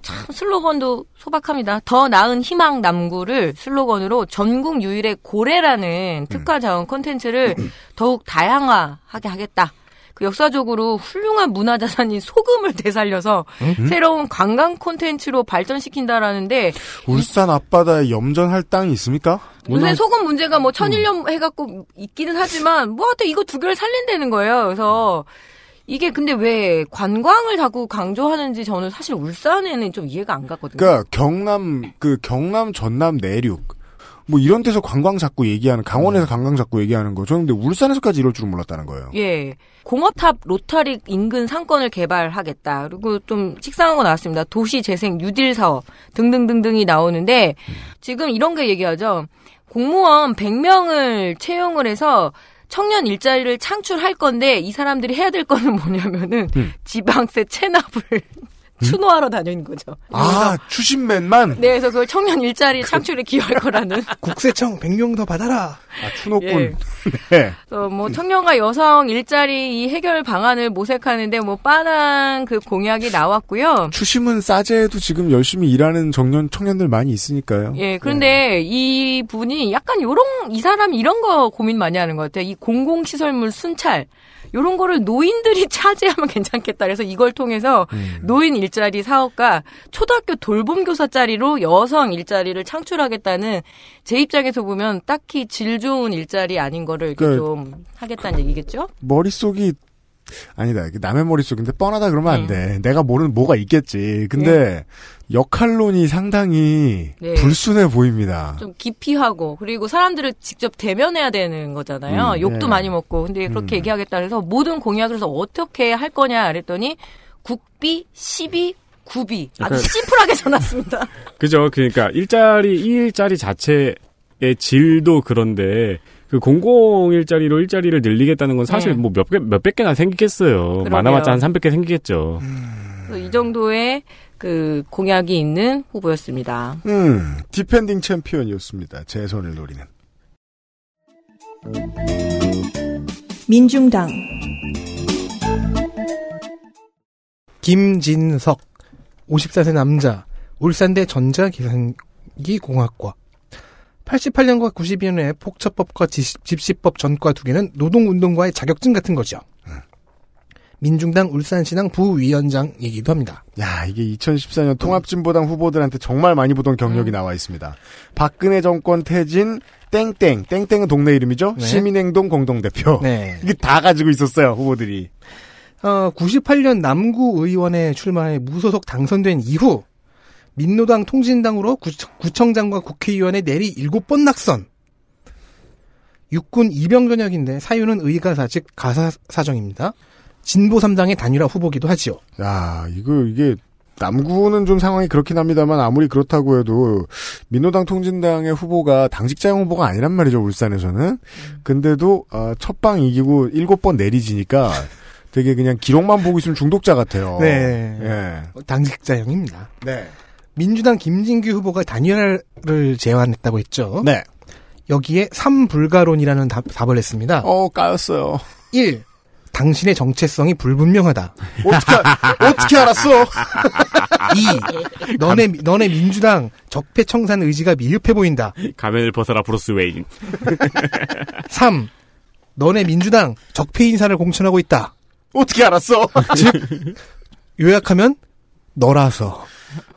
참 슬로건도 소박합니다. 더 나은 희망 남구를 슬로건으로 전국 유일의 고래라는 특화 자원 콘텐츠를 *clears throat* 더욱 다양화하게 하겠다. 그 역사적으로 훌륭한 문화자산인 소금을 되살려서 새로운 관광 콘텐츠로 발전시킨다라는데 울산 앞바다에 염전할 땅이 있습니까? 요새 소금 문제가 뭐 천일염 해갖고 있기는 하지만 뭐 하여튼 이거 두 개를 살린다는 거예요. 그래서 이게 근데 왜 관광을 자꾸 강조하는지 저는 사실 울산에는 좀 이해가 안 가거든요. 그러니까 경남 그 경남 전남 내륙 뭐 이런 데서 관광 자꾸 얘기하는 강원에서 관광 자꾸 얘기하는 거 저는 근데 울산에서까지 이럴 줄은 몰랐다는 거예요. 예. 공업탑 로타리 인근 상권을 개발하겠다. 그리고 좀 식상한 거 나왔습니다. 도시 재생 뉴딜 사업 등등등등이 나오는데 지금 이런 게 얘기하죠. 공무원 100명을 채용을 해서 청년 일자리를 창출할 건데 이 사람들이 해야 될 거는 뭐냐면은 지방세 체납을 추노하러 다니는 거죠. 아 추신맨만 네, 그래서 그걸 청년 일자리 창출에 기여할 거라는. *laughs* 국세청 100명 더 받아라. 아 추노꾼. 예. *laughs* 네. 그래서 뭐 청년과 여성 일자리 이 해결 방안을 모색하는데 뭐 빤한 그 공약이 나왔고요. 추심은 싸제에도 지금 열심히 일하는 청년 청년들 많이 있으니까요. 예, 그런데 이 분이 약간 요런 이 사람이 이런 거 고민 많이 하는 것 같아요. 이 공공시설물 순찰 요런 거를 노인들이 *laughs* 차지하면 괜찮겠다. 그래서 이걸 통해서 노인 일자리 사업과 초등학교 돌봄 교사짜리로 여성 일자리를 창출하겠다는 제 입장에서 보면 딱히 질 좋은 일자리 아닌 거를 이렇게 그- 좀 하겠다는 얘기겠죠? 머릿속이 아니다. 남의 머릿속인데 뻔하다 그러면 안 음. 돼. 내가 모르는 뭐가 있겠지. 근데 역할론이 상당히 네. 불순해 보입니다. 좀 기피하고 그리고 사람들을 직접 대면해야 되는 거잖아요. 음, 욕도 네. 많이 먹고 근데 그렇게 얘기하겠다 그래서 모든 공약을 해서 어떻게 할 거냐 그랬더니 국비, 시비, 구비 아주 약간- 심플하게 *laughs* 전놨습니다. 그죠. 그러니까 일자리 이 일자리 자체의 질도 그런데 그 공공 일자리로 일자리를 늘리겠다는 건 사실 네. 뭐 몇백 몇백 개나 생기겠어요. 그러게요. 많아봤자 한 300개 생기겠죠. 그래서 이 정도의 그 공약이 있는 후보였습니다. 음, defending 챔피언이었습니다. 재선을 노리는. 민중당 김진석 54세 남자 울산대 전자계산기 공학과 88년과 92년에 폭처법과 집- 집시법 전과 두 개는 노동운동가의 자격증 같은 거죠. 민중당 울산시당 부위원장이기도 합니다. 야, 이게 2014년 통합진보당 후보들한테 정말 많이 보던 경력이 나와 있습니다. 박근혜 정권 퇴진, 땡땡. 땡땡은 동네 이름이죠? 네. 시민행동 공동대표. 네. *laughs* 이게 다 가지고 있었어요, 후보들이. 어, 98년 남구 의원에 출마해 무소속 당선된 이후 민노당 통진당으로 구청, 장과 국회의원에 내리 7번 낙선. 육군 이병 전역인데 사유는 의가사 즉 가사 사정입니다. 진보 3당의 단일화 후보기도 하지요. 야, 이거, 이게, 남구는 좀 상황이 그렇긴 합니다만, 아무리 그렇다고 해도, 민노당 통진당의 후보가 당직자형 후보가 아니란 말이죠, 울산에서는. 근데도, 어, 첫방 이기고 일곱 번 내리지니까, 되게 그냥 기록만 보고 있으면 중독자 같아요. 네. 예. 당직자형입니다. 네. 민주당 김진규 후보가 단일화를 제안했다고 했죠. 네. 여기에 삼불가론이라는 답, 답을 했습니다. 어, 까였어요. 1. 당신의 정체성이 불분명하다. 어떻게, 어떻게 알았어? *laughs* 2. 너네, 너네 민주당 적폐청산 의지가 미흡해 보인다. 가면을 벗어라 브루스 웨인. *laughs* 3. 너네 민주당 적폐 인사를 공천하고 있다. 어떻게 알았어? 즉, 요약하면 너라서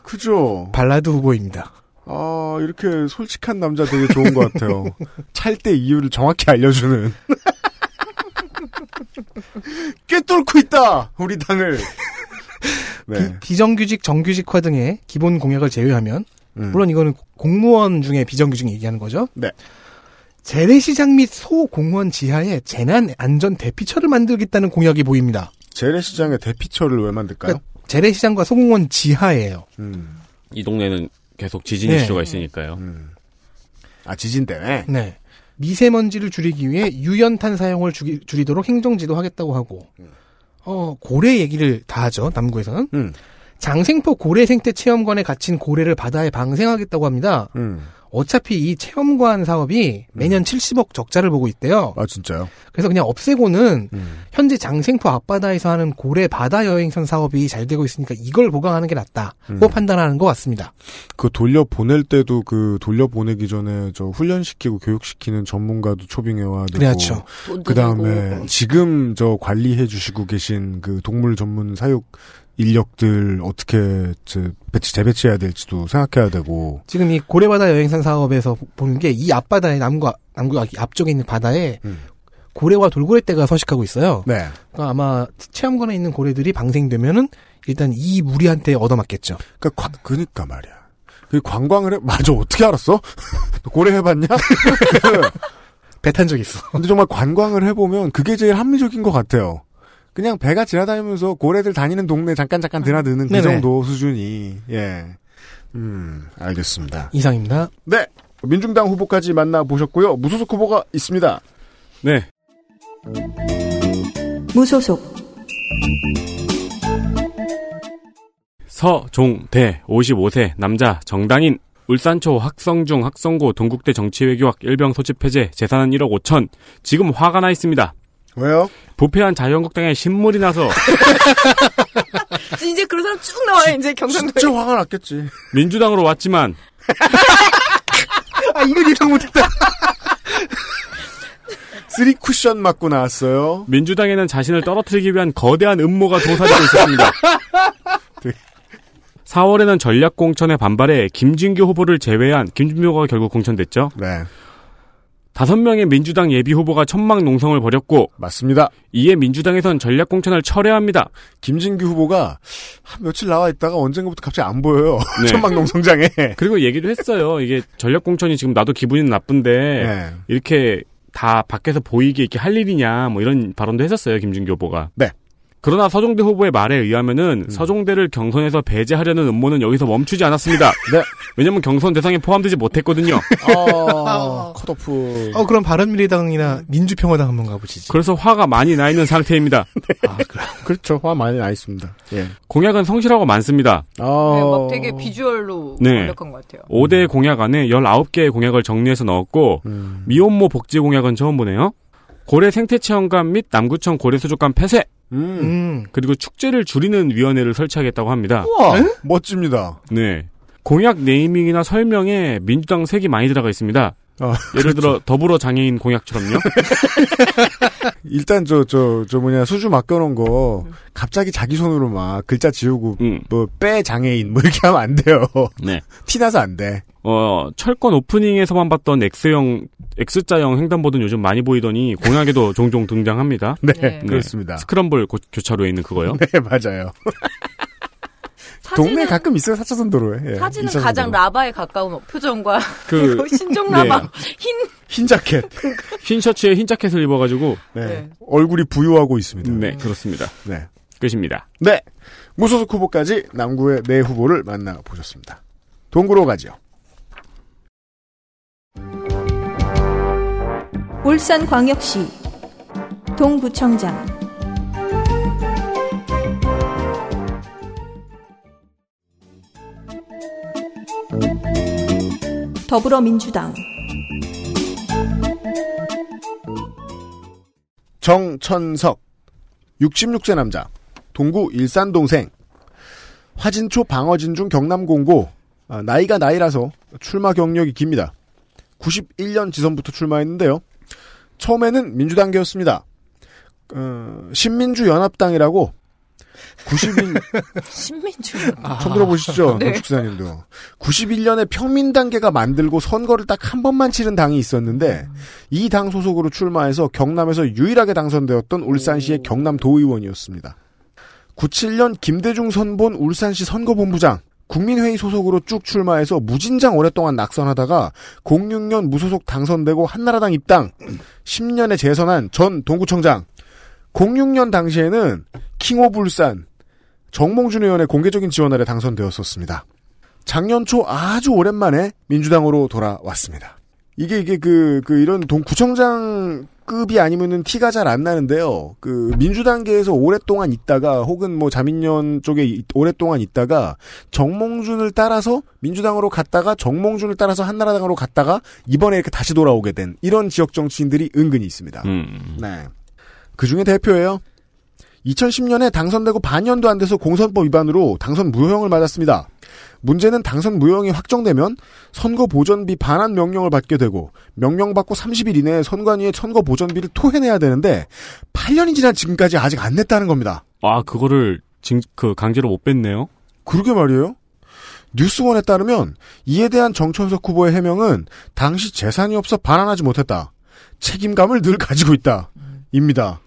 그죠. 발라드 후보입니다. 아, 이렇게 솔직한 남자 되게 좋은 것 같아요. 찰때 이유를 정확히 알려주는. *laughs* 꿰뚫고 있다! 우리 당을. 네. 비, 정규직 정규직화 등의 기본 공약을 제외하면 음. 물론 이거는 공무원 중에 비정규직 얘기하는 거죠. 네. 재래시장 및 소공무원 지하에 재난 안전 대피처를 만들겠다는 공약이 보입니다. 재래시장의 대피처를 왜 만들까요? 그러니까 재래시장과 소공무원 지하예요. 음. 이 동네는 계속 지진 네. 이슈가 있으니까요. 음. 아, 지진 때문에? 네. 미세먼지를 줄이기 위해 유연탄 사용을 줄이, 줄이도록 행정지도 하겠다고 하고, 어, 고래 얘기를 다 하죠, 남구에서는. 음. 장생포 고래 생태 체험관에 갇힌 고래를 바다에 방생하겠다고 합니다. 음. 어차피 이 체험관 사업이 매년 70억 적자를 보고 있대요. 아, 진짜요? 그래서 그냥 없애고는 음. 현재 장생포 앞바다에서 하는 고래 바다 여행선 사업이 잘 되고 있으니까 이걸 보강하는 게 낫다고 음. 판단하는 것 같습니다. 그 돌려 보낼 때도 그 돌려 보내기 전에 저 훈련시키고 교육시키는 전문가도 초빙해 와야 되고. 그렇죠. 그 다음에. 지금 저 관리해 주시고 계신 그 동물 전문 사육 인력들 어떻게 저 배치 재배치해야 될지도 생각해야 되고. 지금 이 고래바다 여행선 사업에서 보는 게 이 앞바다에 남구 남구 앞쪽에 있는 바다에 음. 고래와 돌고래떼가 서식하고 있어요. 네. 그러니까 아마 체험관에 있는 고래들이 방생되면은 일단 이 무리한테 얻어맞겠죠. 그러니까 관- 그니까 말이야. 그 관광을 해 맞아 어떻게 알았어? *laughs* 너 고래 해봤냐? *laughs* 배 탄 적 있어. 근데 정말 관광을 해보면 그게 제일 합리적인 것 같아요. 그냥 배가 지나다니면서 고래들 다니는 동네 잠깐 잠깐 드나드는 그 네네. 정도 수준이 예. 음 알겠습니다. 이상입니다. 네. 민중당 후보까지 만나보셨고요. 무소속 후보가 있습니다. 네. 무소속 서종대 55세 남자 정당인 울산초 학성중 학성고 동국대 정치외교학 일병 소집 해제 재산은 1억 5천 지금 화가 나 있습니다. 왜요? 부패한 자유한국당에 신물이 나서 *laughs* 이제 그런 사람 쭉 나와요, 이제 경상도에. 진짜 화가 났겠지. 민주당으로 왔지만 *laughs* 아 이건 예상 못했다. *laughs* 쓰리 쿠션 맞고 나왔어요. 민주당에는 자신을 떨어뜨리기 위한 거대한 음모가 도사리고 있었습니다. 4월에는 전략공천에 반발해 김진규 후보를 제외한 김준표 후보가 결국 공천됐죠. 네. 다섯 명의 민주당 예비 후보가 천막 농성을 벌였고 맞습니다. 이에 민주당에선 전략 공천을 철회합니다. 김진규 후보가 한 며칠 나와 있다가 언젠가부터 갑자기 안 보여요. *laughs* 네. 천막 농성장에. *laughs* 그리고 얘기도 했어요. 이게 전략 공천이 지금 나도 기분이 나쁜데 네. 이렇게 다 밖에서 보이게 이렇게 할 일이냐 뭐 이런 발언도 했었어요. 김준규 후보가. 네. 그러나 서종대 후보의 말에 의하면은 서종대를 경선에서 배제하려는 음모는 여기서 멈추지 않았습니다. *laughs* 네. 왜냐면 경선 대상에 포함되지 못했거든요. *laughs* 어, 컷오프. 어, 그럼 바른미래당이나 민주평화당 한번 가보시지. 그래서 화가 많이 나 있는 상태입니다. *laughs* 아, 그래. 그렇죠. 화 많이 나 있습니다. 예. 공약은 성실하고 많습니다. 어... 네, 막 되게 비주얼로 네. 완벽한 것 같아요. 5대 공약 안에 19개의 공약을 정리해서 넣었고 음. 미혼모 복지 공약은 처음 보네요. 고래 생태 체험관 및 남구청 고래 수족관 폐쇄 음. 음. 그리고 축제를 줄이는 위원회를 설치하겠다고 합니다. 우와, 멋집니다. 네. 공약 네이밍이나 설명에 민주당 색이 많이 들어가 있습니다. 어, 예를 들어 더불어 장애인 공약처럼요. *laughs* 일단 저, 저, 저 뭐냐, 수주 맡겨놓은 거, 갑자기 자기 손으로 막 글자 지우고, 음. 뭐, 빼 장애인, 뭐 이렇게 하면 안 돼요. 네. *laughs* 티 나서 안 돼. 어, 철권 오프닝에서만 봤던 X형 X자형 횡단보도는 요즘 많이 보이더니 공약에도 *laughs* 종종 등장합니다. 네, 네. 그렇습니다. 스크럼블 고- 교차로에 있는 그거요. 네, 맞아요. 동네 에 가끔 있어요, 4차선 도로에. 예, 사진은 2차선 가장 도로. 라바에 가까운 표정과 그 *laughs* 신종 라바 네. *laughs* 흰 흰 자켓. 흰 셔츠에 흰 자켓을 입어가지고 네. 네. 얼굴이 부유하고 있습니다. 네 그렇습니다. 네. 끝입니다. 네. 무소속 후보까지 남구의 네 후보를 만나보셨습니다. 동구로 가죠. 울산광역시 동구청장 더불어민주당 정천석 66세 남자 동구 일산 동생 화진초 방어진 중 경남 공고 아, 나이가 나이라서 출마 경력이 깁니다. 91년 지선부터 출마했는데요. 처음에는 민주당계였습니다. 어, 신민주연합당이라고 91 *laughs* 신민주. 처음 들어보시죠, 네. 건축사님도. 91년에 평민단계가 만들고 선거를 딱 한 번만 치른 당이 있었는데 이 당 소속으로 출마해서 경남에서 유일하게 당선되었던 울산시의 경남도의원이었습니다. 97년 김대중 선본 울산시 선거본부장 국민회의 소속으로 쭉 출마해서 무진장 오랫동안 낙선하다가 06년 무소속 당선되고 한나라당 입당 10년에 재선한 전 동구청장 06년 당시에는 King of 울산 정몽준 의원의 공개적인 지원 아래 당선되었었습니다. 작년 초 아주 오랜만에 민주당으로 돌아왔습니다. 이게 이게 그, 그 이런 동구청장 급이 아니면은 티가 잘 안 나는데요. 그 민주당계에서 오랫동안 있다가 혹은 뭐 자민련 쪽에 이- 오랫동안 있다가 정몽준을 따라서 민주당으로 갔다가 정몽준을 따라서 한나라당으로 갔다가 이번에 이렇게 다시 돌아오게 된 이런 지역 정치인들이 은근히 있습니다. 음. 네. 그 중에 대표예요. 2010년에 당선되고 반년도 안 돼서 공선법 위반으로 당선 무효형을 맞았습니다. 문제는 당선 무효형이 확정되면 선거 보전비 반환 명령을 받게 되고 명령받고 30일 이내에 선관위에 선거 보전비를 토해내야 되는데 8년이 지난 지금까지 아직 안 냈다는 겁니다. 아 그거를 징, 그 강제로 못 뺐네요. 그러게 말이에요. 뉴스원에 따르면 이에 대한 정천석 후보의 해명은 당시 재산이 없어 반환하지 못했다. 책임감을 늘 가지고 있다. 입니다.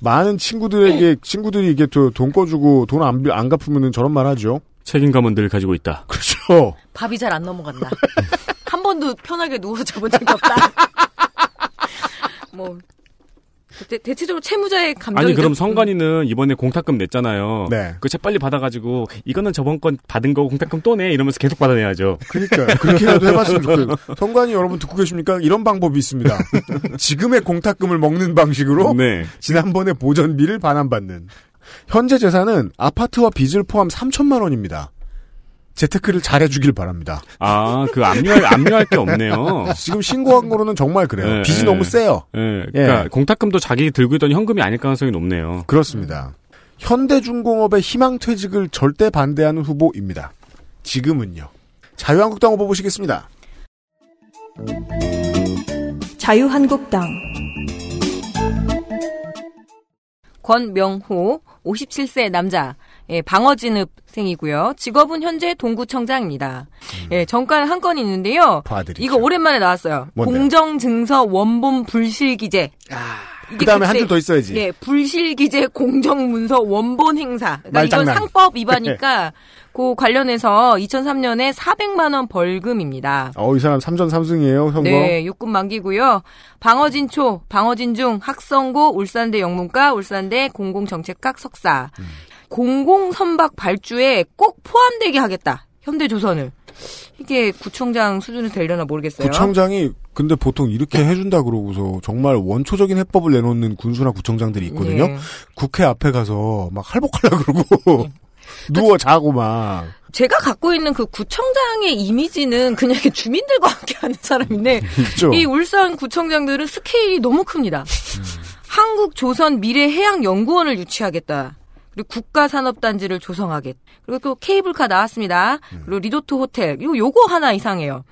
많은 친구들에게 친구들이 이게 또돈 꺼주고 돈 안 안 갚으면은 저런 말 하죠. 책임감은 늘 가지고 있다. *laughs* 그렇죠. 밥이 잘 안 넘어간다. 한 번도 편하게 누워서 자본 적이 없다. 뭐 대, 대체적으로 채무자의 감정이 아니 그럼 성관이는 이번에 공탁금 냈잖아요. 네. 그책 빨리 받아가지고 이거는 저번 건 받은 거고 공탁금 또 내 이러면서 계속 받아내야죠. 그러니까 그렇게라도 해봤으면 좋겠어요. 성관이 여러분 듣고 계십니까? 이런 방법이 있습니다. 지금의 공탁금을 먹는 방식으로 네. 지난번에 보전비를 반환받는. 현재 재산은 아파트와 빚을 포함 3천만 원입니다. 재테크를 잘해주길 바랍니다. 아, 그 압류할, 압류할 게 없네요. 지금 신고한 거로는 정말 그래요. 네, 빚이 네. 너무 세요. 예, 그러니까 예. 공탁금도 자기 들고 있던 현금이 아닐 가능성이 높네요. 그렇습니다. 현대중공업의 희망퇴직을 절대 반대하는 후보입니다. 지금은요. 자유한국당 후보 보시겠습니다. 자유한국당 권명호 57세 남자 예, 방어진읍생이고요. 직업은 현재 동구청장입니다. 예, 정가는 한 건이 있는데요. 봐드리죠. 이거 오랜만에 나왔어요. 뭔데요? 공정증서 원본 불실기재. 그 다음에 한 그때- 줄더 있어야지. 네, 불실기재 공정문서 원본 행사. 그러니까 말장난. 이건 상법 위반이니까 그 관련해서 2003년에 400만 원 벌금입니다. 어, 이 사람 3전 3승이에요, 선거. 네, 육군 만기고요. 방어진초, 방어진중, 학성고, 울산대 영문과, 울산대 공공정책학 석사. 음. 공공선박 발주에 꼭 포함되게 하겠다. 현대조선을. 이게 구청장 수준이 되려나 모르겠어요. 구청장이 근데 보통 이렇게 해준다 그러고서 정말 원초적인 해법을 내놓는 군수나 구청장들이 있거든요. 예. 국회 앞에 가서 막 할복하려 그러고 *laughs* 누워 자고 막 제가 갖고 있는 그 구청장의 이미지는 그냥 이렇게 주민들과 함께 하는 사람인데 *laughs* 있죠. 이 울산 구청장들은 스케일이 너무 큽니다. 음. 한국 조선 미래 해양 연구원을 유치하겠다. 그리고 국가산업단지를 조성하겠다. 그리고 또 케이블카 나왔습니다. 음. 그리고 리조트 호텔. 이거 요거 하나 이상해요.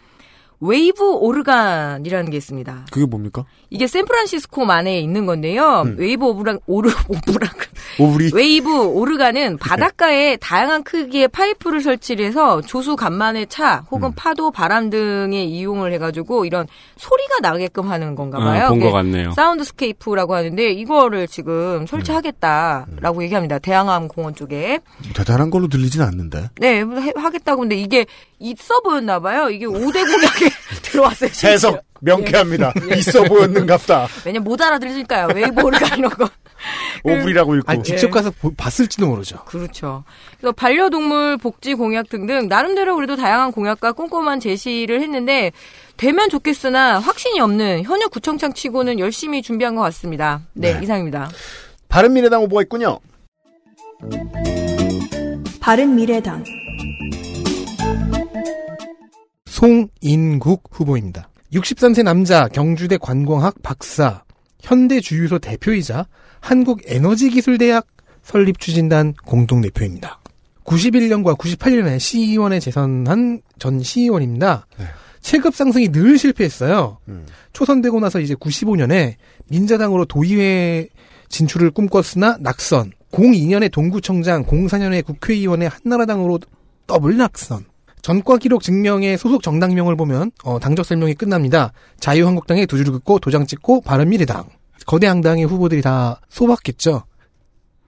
wave organ이라는 게 있습니다. 그게 뭡니까? 이게 샌프란시스코만에 있는 건데요. 음. 웨이브 오브랑 오르 *laughs* 오브랑 오브리 wave organ은 바닷가에 다양한 크기의 파이프를 설치를 해서 조수 간만의 차 혹은 파도 바람 등에 이용을 해가지고 이런 소리가 나게끔 하는 건가 봐요. 아, 본 그게 것 같네요. soundscape라고 하는데 이거를 지금 설치하겠다라고 얘기합니다. 대왕암 공원 쪽에. 대단한 걸로 들리진 않는데. 네, 해- 하겠다고 근데 이게 있어 보였나 봐요. 이게 5대 공약에 *laughs* 들어왔어요. 심지어. 해석 명쾌합니다. 예. 있어 보였는갑다. *laughs* 왜냐면 못 알아들으니까요. 오르간 이런 거. 오브리라고 읽고. 아니, 직접 예. 가서 보- 봤을지도 모르죠. 그렇죠. 그래서 반려동물 복지 공약 등등 나름대로 그래도 다양한 공약과 꼼꼼한 제시를 했는데 되면 좋겠으나 확신이 없는 현역 구청장 치고는 열심히 준비한 것 같습니다. 네, 네. 이상입니다. 바른미래당 후보가 있군요. 바른미래당 송인국 후보입니다. 63세 남자, 경주대 관광학 박사, 현대주유소 대표이자 한국에너지기술대학 설립 추진단 공동대표입니다. 91년과 98년에 시의원에 재선한 전 시의원입니다. 네. 체급 상승이 늘 실패했어요. 음. 초선되고 나서 이제 95년에 민자당으로 도의회 진출을 꿈꿨으나 낙선. 02년에 동구청장, 04년에 국회의원에 한나라당으로 더블 낙선. 전과 기록 증명의 소속 정당명을 보면 어, 당적 설명이 끝납니다. 자유한국당에 두 줄을 긋고 도장 찍고 바른미래당. 거대 양당의 후보들이 다 소박했죠.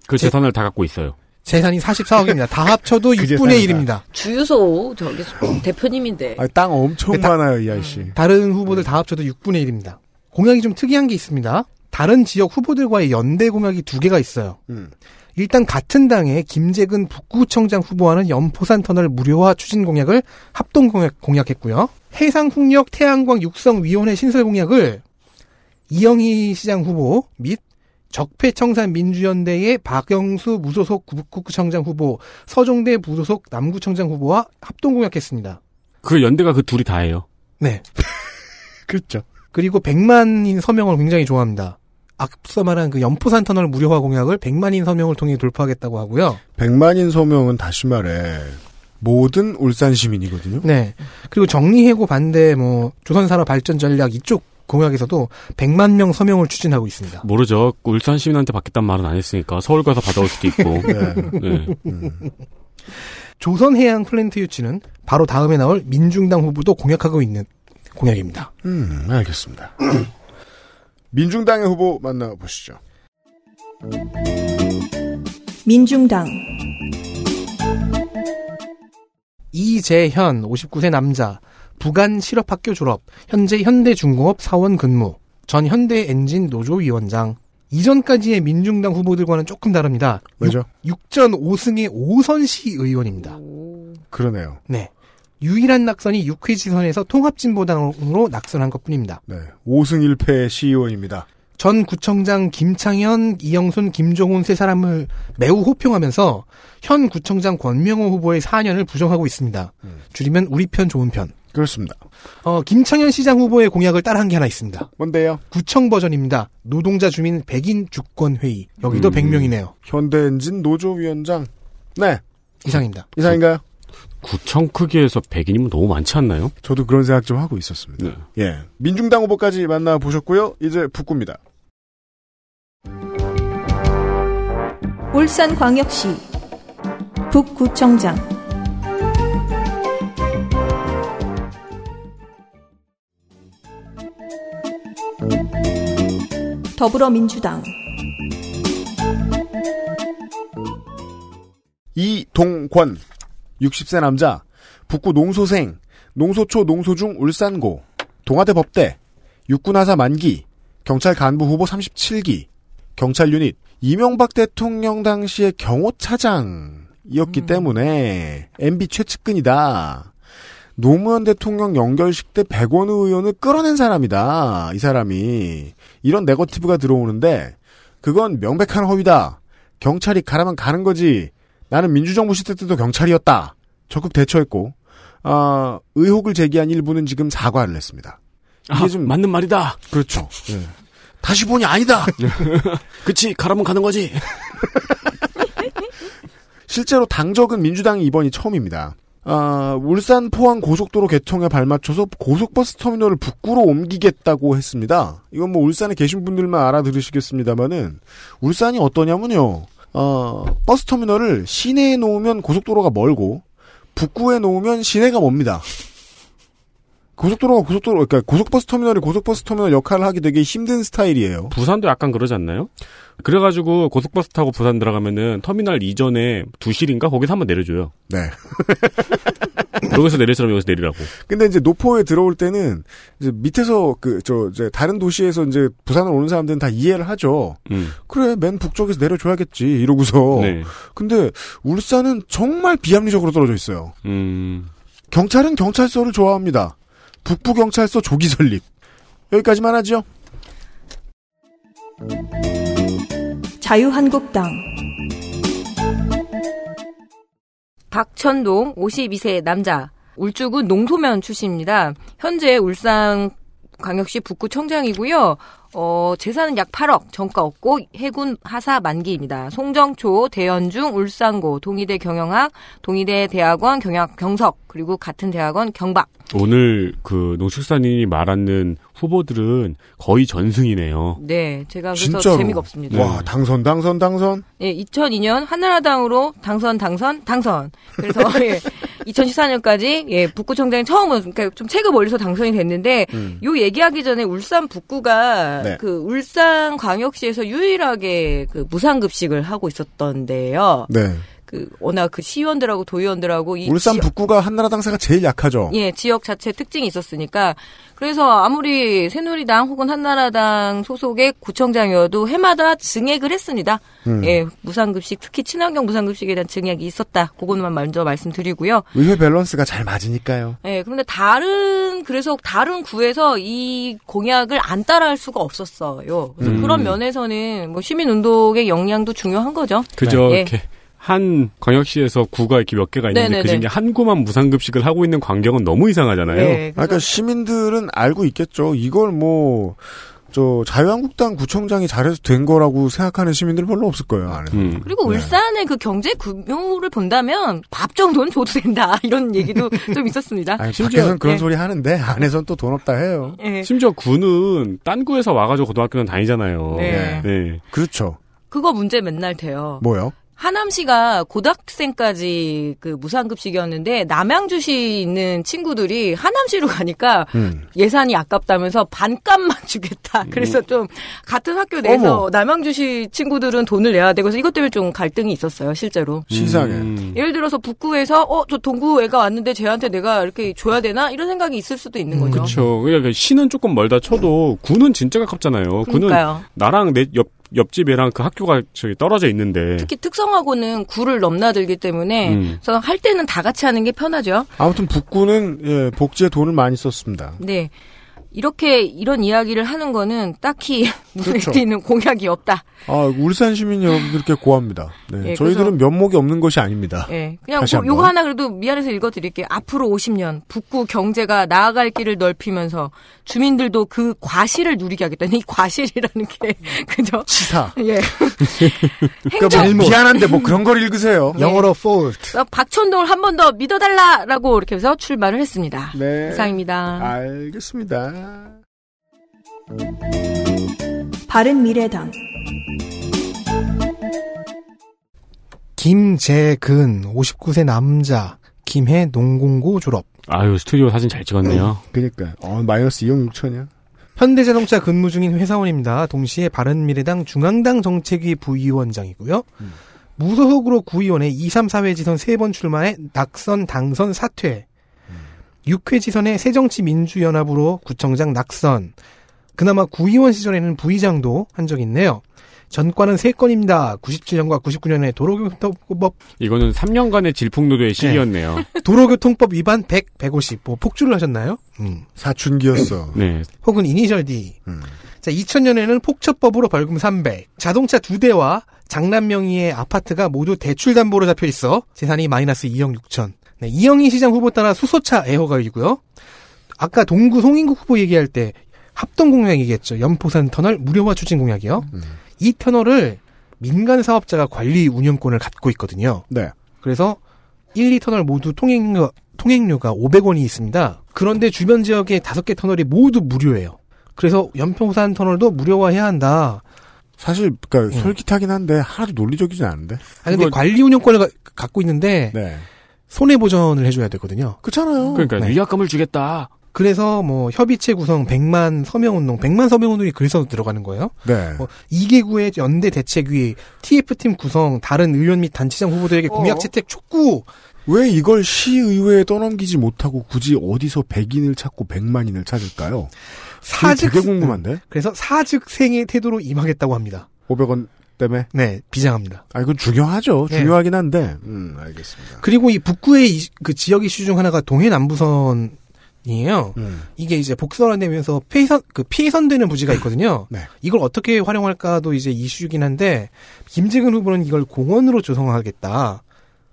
그 제- 재산을 다 갖고 있어요. 재산이 44억입니다. 다 합쳐도 그 6분의 재산이다. 1입니다. 주유소 저기 대표님인데. 아, 땅 엄청 네, 다- 많아요, 이 아이씨. 다른 후보들 다 합쳐도 6분의 1입니다. 공약이 좀 특이한 게 있습니다. 다른 지역 후보들과의 연대 공약이 두 개가 있어요. 음. 일단 같은 당의 김재근 북구청장 후보와는 연포산 터널 무료화 추진 공약을 합동 공약, 공약했고요. 해상풍력 태양광 육성위원회 신설 공약을 이영희 시장 후보 및 적폐청산 민주연대의 박영수 무소속 북구청장 후보, 서종대 무소속 남구청장 후보와 합동 공약했습니다. 그 연대가 그 둘이 다예요. 네. *laughs* 그렇죠. 그리고 100만인 서명을 굉장히 좋아합니다. 앞서 말한 그 연포산 터널 무료화 공약을 100만인 서명을 통해 돌파하겠다고 하고요. 100만인 서명은 다시 말해 모든 울산 시민이거든요. 네. 그리고 정리해고 반대 뭐 조선산업 발전 전략 이쪽 공약에서도 100만 명 서명을 추진하고 있습니다. 모르죠. 울산 시민한테 받겠다는 말은 안 했으니까 서울 가서 받아올 수도 있고. *laughs* 네. 네. 음. 조선해양 플랜트 유치는 바로 다음에 나올 민중당 후보도 공약하고 있는 공약입니다. 음, 알겠습니다. *clears throat* 민중당의 후보 만나보시죠. 민중당 이재현 59세 남자 부간 실업학교 졸업 현재 현대중공업 사원 근무 전 현대엔진 노조 위원장 이전까지의 민중당 후보들과는 조금 다릅니다. 왜죠? 6 전 5승의 5선시 의원입니다. 그러네요. 네. 유일한 낙선이 6회 지선에서 통합진보당으로 낙선한 것뿐입니다. 네. 5승 1패 시의원입니다. 전 구청장 김창현, 이영순, 김종훈 세 사람을 매우 호평하면서 현 구청장 권명호 후보의 4년을 부정하고 있습니다. 음. 줄이면 우리 편 좋은 편. 그렇습니다. 어, 김창현 시장 후보의 공약을 따라한 게 하나 있습니다. 뭔데요? 구청 버전입니다. 노동자 주민 100인 주권 회의. 여기도 음. 100명이네요. 현대엔진 노조 위원장. 네. 이상입니다. 이상인가요? 구청 크기에서 100인이면 너무 많지 않나요? 저도 그런 생각 좀 하고 있었습니다. 네. 예. 민중당 후보까지 만나보셨고요. 이제 북구입니다. 울산광역시 북구청장 더불어민주당 이동권 60세 남자 북구 농소생 농소초 농소중 울산고 동아대 법대 육군하사 만기 경찰 간부 후보 37기 경찰 유닛 이명박 대통령 당시의 경호차장이었기 때문에 MB 최측근이다. 노무현 대통령 연결식 때 백원의 의원을 끌어낸 사람이다. 이 사람이 이런 네거티브가 들어오는데 그건 명백한 허위다. 경찰이 가라면 가는 거지. 나는 민주정부 시대 때도 경찰이었다. 적극 대처했고 아, 의혹을 제기한 일부는 지금 사과를 했습니다. 이게 아, 좀 맞는 말이다. 그렇죠. 예. 다시 보니 아니다. *laughs* 그치 가라면 가는 거지. *laughs* 실제로 당적은 민주당이 이번이 처음입니다. 아, 울산 포항 고속도로 개통에 발맞춰서 고속버스 터미널을 북구로 옮기겠다고 했습니다. 이건 뭐 울산에 계신 분들만 알아들으시겠습니다만은 울산이 어떠냐면요. 어, 버스 터미널을 시내에 놓으면 고속도로가 멀고 북구에 놓으면 시내가 멉니다. 고속도로가 고속도로, 그러니까 고속버스 터미널이 고속버스 터미널 역할을 하기 되게 힘든 스타일이에요. 부산도 약간 그러지 않나요? 그래가지고 고속버스 타고 부산 들어가면은 터미널 이전에 두실인가 거기서 한번 내려줘요. 네. *laughs* 여기서 내리처럼 여기서 내리라고. 근데 이제 노포에 들어올 때는 이제 밑에서 그 저 이제 다른 도시에서 이제 부산을 오는 사람들은 다 이해를 하죠. 음. 그래 맨 북쪽에서 내려줘야겠지 이러고서. 네. 근데 울산은 정말 비합리적으로 떨어져 있어요. 음. 경찰은 경찰서를 좋아합니다. 북부 경찰서 조기 설립 여기까지만 하죠. 자유한국당 박천동 52세 남자 울주군 농소면 출신입니다. 현재 울산 광역시 북구 청장이고요. 어, 재산은 약 8억, 정가 없고 해군 하사 만기입니다. 송정초, 대연중, 울산고, 동의대 경영학, 동의대 대학원 경영 경석, 그리고 같은 대학원 경박. 오늘 그 농축산인이 말하는 후보들은 거의 전승이네요. 네, 제가 그래서 진짜로. 재미가 없습니다. 와 당선 당선 당선. 예, 2002년 한나라당으로 당선, 당선, 당선. 그래서 *laughs* 예, 2014년까지 예, 북구청장이 처음으로 그러니까 좀 체급 올려서 당선이 됐는데 음. 요 얘기하기 전에 울산 북구가 네. 그 울산 광역시에서 유일하게 그 무상급식을 하고 있었던데요. 네. 그 워낙 그 시의원들하고 도의원들하고 이 울산 지역- 북구가 한나라당사가 제일 약하죠. 예, 지역 자체 특징이 있었으니까 그래서 아무리 새누리당 혹은 한나라당 소속의 구청장이어도 해마다 증액을 했습니다. 음. 예, 무상급식 특히 친환경 무상급식에 대한 증액이 있었다. 그것만 먼저 말씀드리고요. 의회 밸런스가 잘 맞으니까요. 예, 그런데 다른 그래서 다른 구에서 이 공약을 안 따라할 수가 없었어요. 그래서 음. 그런 면에서는 뭐 시민 운동의 역량도 중요한 거죠. 그저 예. 한 광역시에서 구가 이렇게 몇 개가 있는데 네네네. 그 중에 한 구만 무상급식을 하고 있는 광경은 너무 이상하잖아요. 네, 아, 그러니까 시민들은 알고 있겠죠. 이걸 뭐, 저, 자유한국당 구청장이 잘해서 된 거라고 생각하는 시민들 별로 없을 거예요, 안에. 음. 그리고 네. 울산의 그 경제 규모를 본다면 밥 정도는 줘도 된다 *laughs* 이런 얘기도 좀 있었습니다. 아니, 밖에서는 그런 예. 소리 하는데, 안에선 또돈 없다 해요. 예. 심지어 구는 딴 구에서 와가지고 고등학교는 다니잖아요. 네. 네. 그렇죠. 그거 문제 맨날 돼요. 뭐요? 하남시가 고등학생까지 그 무상급식이었는데 남양주시 있는 친구들이 하남시로 가니까 음. 예산이 아깝다면서 반값만 *laughs* 주겠다. 그래서 좀 같은 학교 내에서 어머. 남양주시 친구들은 돈을 내야 되고 그래서 이것 때문에 좀 갈등이 있었어요, 실제로. 시상에. 음. 예를 들어서 북구에서 어 저 동구 애가 왔는데 쟤한테 내가 이렇게 줘야 되나 이런 생각이 있을 수도 있는 거죠. 그렇죠. 그러니까 시는 조금 멀다 쳐도 구는 진짜 가깝잖아요. 구는 그러니까요. 나랑 내 옆 옆집 애랑 그 학교가 저기 떨어져 있는데. 특히 특성화고는 구를 넘나들기 때문에 음. 그래서 할 때는 다 같이 하는 게 편하죠. 아무튼 북구는, 예, 복지에 돈을 많이 썼습니다. 네. 이렇게 이런 이야기를 하는 거는 딱히 *laughs* 눈에 그렇죠. 띄는 공약이 없다. 아, 울산 시민 여러분들께 고합니다. 네. 예, 저희들은 면목이 없는 것이 아닙니다. 예. 그냥 다시 뭐. 요거 하나 그래도 미안해서 읽어드릴게요. 앞으로 50년 북구 경제가 나아갈 길을 넓히면서 주민들도 그 과실을 누리게 하겠다는 이 과실이라는 게 *laughs* 그죠? 치사. *laughs* 예. 그러니까 뭐 미안한데 뭐 그런 걸 읽으세요. 영어로 fault. 그래서 박천동을 한 번 더 믿어달라라고 이렇게 해서 출마를 했습니다. 네. 이상입니다. 알겠습니다. 바른 미래당 김재근 59세 남자 김해 농공고 졸업. 아유 스튜디오 사진 잘 찍었네요. 그니까 어, 마이너스 2억 6천이야. 현대자동차 근무 중인 회사원입니다. 동시에 바른미래당 중앙당 정책위 부위원장이고요. 음. 무소속으로 구의원에 2, 3, 4회 지선 3번 출마해 낙선, 당선, 사퇴. 6회 지선에 새정치민주연합으로 구청장 낙선. 그나마 구의원 시절에는 부의장도 한 적이 있네요. 전과는 3건입니다. 97년과 99년에 도로교통법, 이거는 3년간의 질풍노도의 시기였네요. *laughs* 도로교통법 위반 100, 150. 뭐 폭주를 하셨나요? 음. 사춘기였어. *laughs* 네. 혹은 이니셜 D. 음. 자, 2000년에는 폭처법으로 벌금 300. 자동차 두 대와 장남 명의의 아파트가 모두 대출 담보로 잡혀 있어 재산이 마이너스 2억 6천. 네, 이영희 시장 후보 따라 수소차 애호가이고요. 아까 동구 송인국 후보 얘기할 때 합동 공약 얘기했죠. 연포산 터널 무료화 추진 공약이요. 음. 이 터널을 민간 사업자가 관리 운영권을 갖고 있거든요. 네. 그래서 1, 2터널 모두 통행료, 통행료가 500원이 있습니다. 그런데 주변 지역의 5개 터널이 모두 무료예요. 그래서 연평산 터널도 무료화해야 한다. 사실 그러니까 음. 솔깃하긴 한데 하나도 논리적이지 않은데. 아니 근데 관리 운영권을 가- 갖고 있는데 네. 손해 보전을 해줘야 되거든요. 그렇잖아요. 그러니까 네. 위약금을 주겠다. 그래서 뭐 협의체 구성 100만 서명운동, 100만 서명운동이 그래서 들어가는 거예요. 네. 뭐 2개구의 연대 대책위, TF팀 구성, 다른 의원 및 단체장 후보들에게 공약 어. 채택 촉구. 왜 이걸 시의회에 떠넘기지 못하고 굳이 어디서 100인을 찾고 100만인을 찾을까요? 사직 되게 궁금한데. 그래서 사직생의 태도로 임하겠다고 합니다. 500원 때문에. 네, 비장합니다. 아 이건 중요하죠. 네. 중요하긴 한데. 음, 알겠습니다. 그리고 이 북구의 이- 그 지역 이슈 중 하나가 동해 남부선 이에요. 음. 이게 이제 복선화되면서 폐선 그 피선되는 부지가 있거든요. *laughs* 네. 이걸 어떻게 활용할까도 이제 이슈이긴 한데 김재근 후보는 이걸 공원으로 조성하겠다.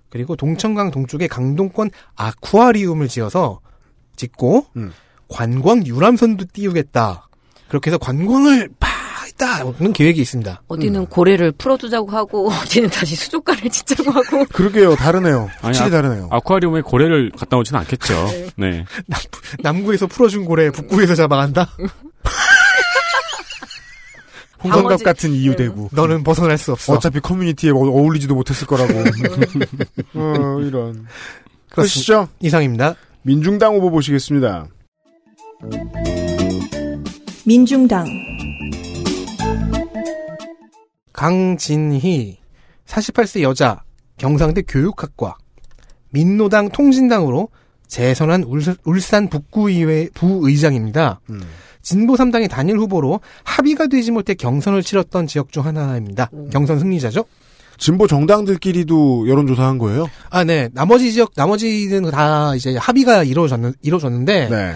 그리고 동천강 동쪽에 강동권 아쿠아리움을 지어서 짓고 음. 관광 유람선도 띄우겠다. 그렇게 해서 관광을 팍 있다는 계획이 있습니다. 어디는 고래를 풀어두자고 하고 *laughs* 어디는 다시 수족관을 짓자고 하고 그러게요. 다르네요. 아니, 확실히 아- 다르네요. 아 쿠아리움에 고래를 갖다 놓지는 않겠죠. 네. *laughs* 남구에서 풀어준 고래 북구에서 잡아간다. *laughs* 홍성갑 같은 이유 대구. 너는 벗어날 수 없어. 어차피 커뮤니티에 어- 어울리지도 못했을 거라고. 어, 이런. 그러시죠? 이상입니다. 민중당 후보 보시겠습니다. 민중당, 강진희 48세 여자 경상대 교육학과 민노당 통진당으로 재선한 울산, 울산 북구의회 부의장입니다. 음. 진보 3당의 단일 후보로 합의가 되지 못해 경선을 치렀던 지역 중 하나입니다. 경선 승리자죠? 진보 정당들끼리도 여론조사한 거예요? 아, 네. 나머지 지역, 나머지는 다 이제 합의가 이루어졌는, 이루어졌는데, 네.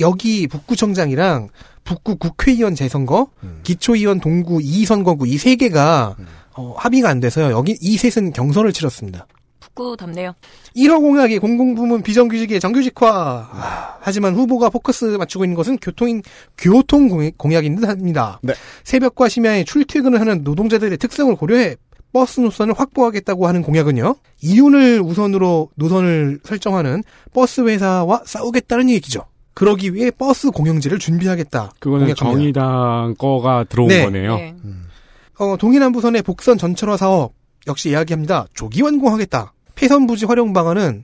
여기 북구청장이랑 북구 국회의원 재선거, 음. 기초의원 동구 2선거구 이 세 개가 어, 합의가 안 돼서요. 여기 이 셋은 경선을 치렀습니다. 북구답네요. 1호 공약이 공공부문 비정규직의 정규직화. 아, 하지만 후보가 포커스 맞추고 있는 것은 교통인 교통 공약- 공약인 듯합니다. 네. 새벽과 심야에 출퇴근을 하는 노동자들의 특성을 고려해 버스 노선을 확보하겠다고 하는 공약은요. 이윤을 우선으로 노선을 설정하는 버스 회사와 싸우겠다는 얘기죠. 그러기 위해 버스 공영제를 준비하겠다. 그거는 공약합니다. 정의당 거가 들어온 네. 거네요. 네. 어, 동해남부선의 복선 전철화 사업 역시 이야기합니다. 조기 완공하겠다. 폐선 부지 활용 방안은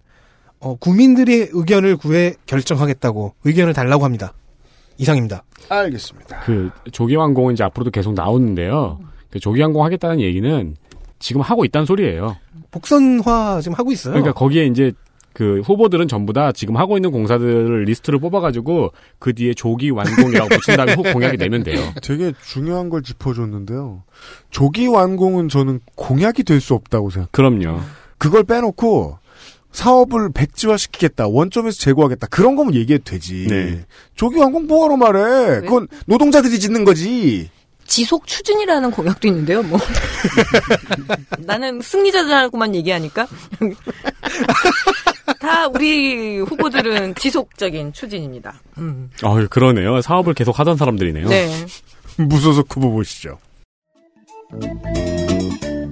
어, 국민들의 의견을 구해 결정하겠다고 의견을 달라고 합니다. 이상입니다. 알겠습니다. 그 조기 완공은 이제 앞으로도 계속 나오는데요. 그 조기 완공 하겠다는 얘기는 지금 하고 있다는 소리예요. 복선화 지금 하고 있어요. 그러니까 거기에 이제 그 후보들은 전부 다 지금 하고 있는 공사들을 리스트를 뽑아가지고 그 뒤에 조기 완공이라고 붙인 다음에 *laughs* 후 공약이 내면 돼요. 되게 중요한 걸 짚어줬는데요. 조기 완공은 저는 공약이 될 수 없다고 생각. 그럼요. 그걸 빼놓고 사업을 백지화시키겠다, 원점에서 제고하겠다 그런 거면 얘기해도 되지. 네. 조기 완공 뭐하러 말해? 그건 노동자들이 짓는 거지. 지속 추진이라는 공약도 있는데요, 뭐. *laughs* 나는 승리자들하고만 얘기하니까. *laughs* 다 우리 후보들은 *laughs* 지속적인 추진입니다. 음. 어, 그러네요. 사업을 계속 하던 사람들이네요. 네. 무소속 후보 보시죠.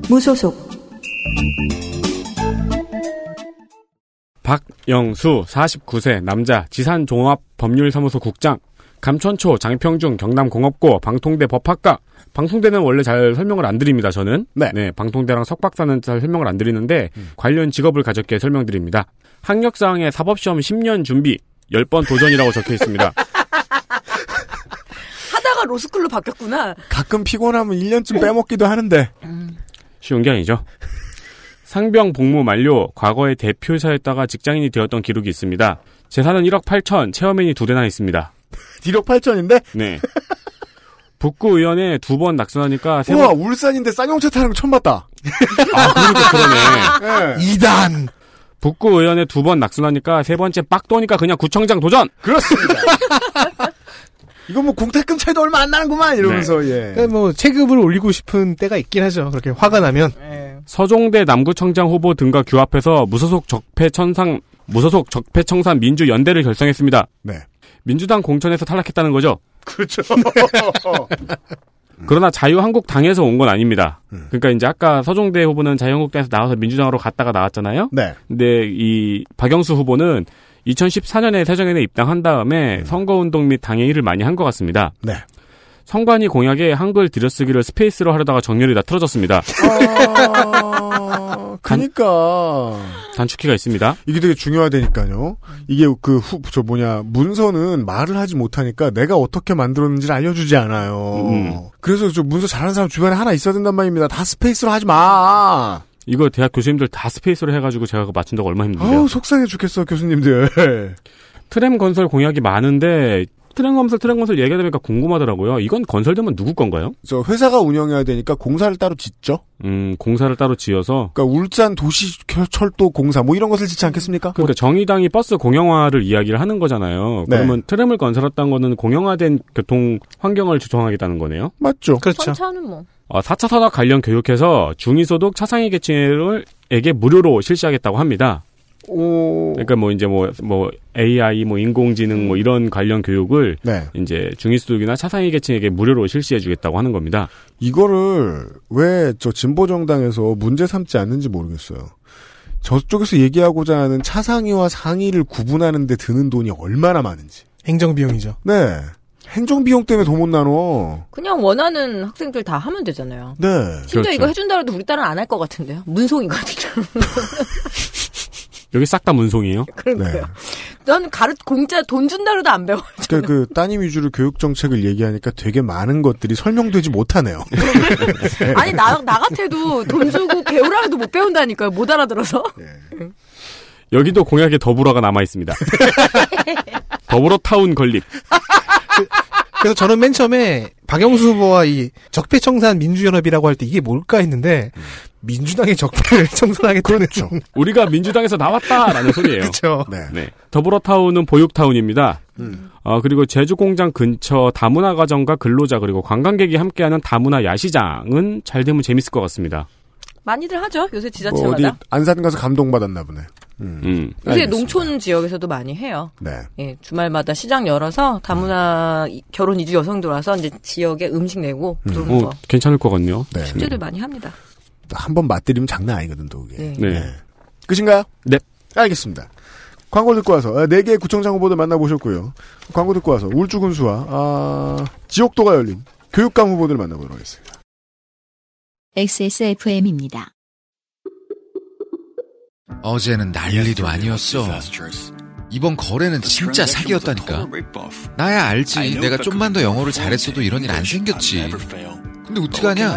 무소속, 박영수 49세 남자 지산종합법률사무소 국장 감천초 장평중 경남공업고 방통대 법학과 방통대는 원래 잘 설명을 안 드립니다 저는 네. 방통대랑 석박사는 잘 설명을 안 드리는데 관련 직업을 가졌기에 설명드립니다 학력사항에 사법시험 10년 준비 10번 도전이라고 적혀 있습니다 *laughs* 학교가 로스쿨로 바뀌었구나. 가끔 피곤하면 1년쯤 빼먹기도 하는데. 쉬운 게 아니죠. 상병 복무 만료, 과거의 대표이사였다가 직장인이 되었던 기록이 있습니다. 재산은 1억 8천, 체어맨이 두 대나 있습니다. *laughs* 1억 8천인데? 네. 북구 의원에 두 번 낙선하니까 세 우와, 번, 울산인데 쌍용차 타는 거 처음 봤다. 아, 그러니까 그러네. *laughs* 네. 2단! 북구 의원에 두 번 낙선하니까 세 번째 빡 도니까 그냥 구청장 도전! 그렇습니다. *laughs* 이거 뭐 공태금 차이도 얼마 안 나는구만 이러면서 예. 그러니까 뭐 체급을 올리고 싶은 때가 있긴 하죠. 그렇게 화가 나면. 서종대 남구청장 후보 등과 규합해서 무소속 적폐 천상, 무소속 적폐청산 민주연대를 결성했습니다. 네. 민주당 공천에서 탈락했다는 거죠. 그렇죠. *laughs* 그러나 자유한국당에서 온 건 아닙니다. 음. 그러니까 이제 아까 서종대 후보는 자유한국당에서 나와서 민주당으로 갔다가 나왔잖아요. 네. 근데 이 박영수 후보는 2014년에 새정연에 입당한 다음에 선거운동 및 당의 일을 많이 한 것 같습니다. 네. 선관위 공약에 한글 들여쓰기를 스페이스로 하려다가 정렬이 다 틀어졌습니다. 아, 그니까. 단축키가 있습니다. 이게 되게 중요하다니까요. 이게 그 후, 저 뭐냐, 문서는 말을 하지 못하니까 내가 어떻게 만들었는지를 알려주지 않아요. 음. 그래서 저 문서 잘하는 사람 주변에 하나 있어야 된단 말입니다. 다 스페이스로 하지 마! 이거 대학 교수님들 다 스페이스로 해가지고 제가 맞춘다고 얼마나 힘든데요. 아우, 속상해 죽겠어, 교수님들. 트램 건설 공약이 많은데 트램 건설 트램 건설 얘기하다 보니까 궁금하더라고요. 이건 건설되면 누구 건가요? 저 회사가 운영해야 되니까 공사를 따로 짓죠? 음 공사를 따로 지어서 그러니까 울산 도시 철도 공사 뭐 이런 것을 짓지 않겠습니까? 그러니까 정의당이 버스 공영화를 이야기를 하는 거잖아요. 네. 그러면 트램을 건설했다는 거는 공영화된 교통 환경을 조성하겠다는 거네요. 맞죠. 그렇죠. 차는 뭐. 어, 4차 산업 관련 교육해서 중위소득 차상위 계층에게 무료로 실시하겠다고 합니다. 오. 그러니까 뭐 이제 뭐, 뭐 AI, 뭐 인공지능 뭐 이런 관련 교육을 네. 이제 중위소득이나 차상위 계층에게 무료로 실시해 주겠다고 하는 겁니다. 이거를 왜 저 진보 정당에서 문제 삼지 않는지 모르겠어요. 저쪽에서 얘기하고자 하는 차상위와 상위를 구분하는 데 드는 돈이 얼마나 많은지. 행정 비용이죠. 네. 행정 비용 때문에 돈 못 나눠. 그냥 원하는 학생들 다 하면 되잖아요. 네. 심지어 그렇죠. 이거 해준다 해도 우리 딸은 안 할 것 같은데요. 문송이거든요. *laughs* 여기 싹 다 문송이에요. *laughs* 그러니까요. 네. 넌 가르 공짜 돈 준다 해도 안 배워. 그러니까 그 따님 위주로 교육 정책을 얘기하니까 되게 많은 것들이 설명되지 못하네요. *laughs* 아니 나, 나 같아도 돈 주고 배우라 해도 못 배운다니까요. 못 알아들어서. 여기도 공약에 더불어가 남아 있습니다. *laughs* 더불어 타운 건립. 그래서 저는 맨 처음에 박영수 후보와 이 적폐청산 민주연합이라고 할 때 이게 뭘까 했는데 민주당의 적폐를 *laughs* 청산하겠다는 그렇죠. 우리가 민주당에서 나왔다라는 소리예요. 그렇죠. 네. 네. 더불어 타운은 보육타운입니다. 음. 어, 그리고 제주공장 근처 다문화 가정과 근로자 그리고 관광객이 함께하는 다문화 야시장은 잘 되면 재밌을 것 같습니다. 많이들 하죠. 요새 뭐 어디 지자체마다. 안산 가서 감동받았나 보네. 음. 음. 요새 알겠습니다. 농촌 지역에서도 많이 해요. 네. 예, 주말마다 시장 열어서 다문화 이- 결혼 이주 여성들 와서 이제 지역에 음식 내고 그런 어, 거 괜찮을 것 같네요. 네. 축제들 많이 합니다. 한번 맛들이면 장난 아니거든, 또 그게. 네. 네. 끝인가요? 네. 알겠습니다. 광고 듣고 와서 아, 네 개의 구청장 후보들 만나보셨고요. 광고 듣고 와서 울주군수와 아, 지옥도가 열린 교육감 후보들 만나보도록 하겠습니다. XSFM입니다. 어제는 난리도 아니었어. 이번 거래는 진짜 사기였다니까. 나야 알지. 내가 좀만 더 영어를 잘했어도 이런 일 안 생겼지. 근데 어떡하냐?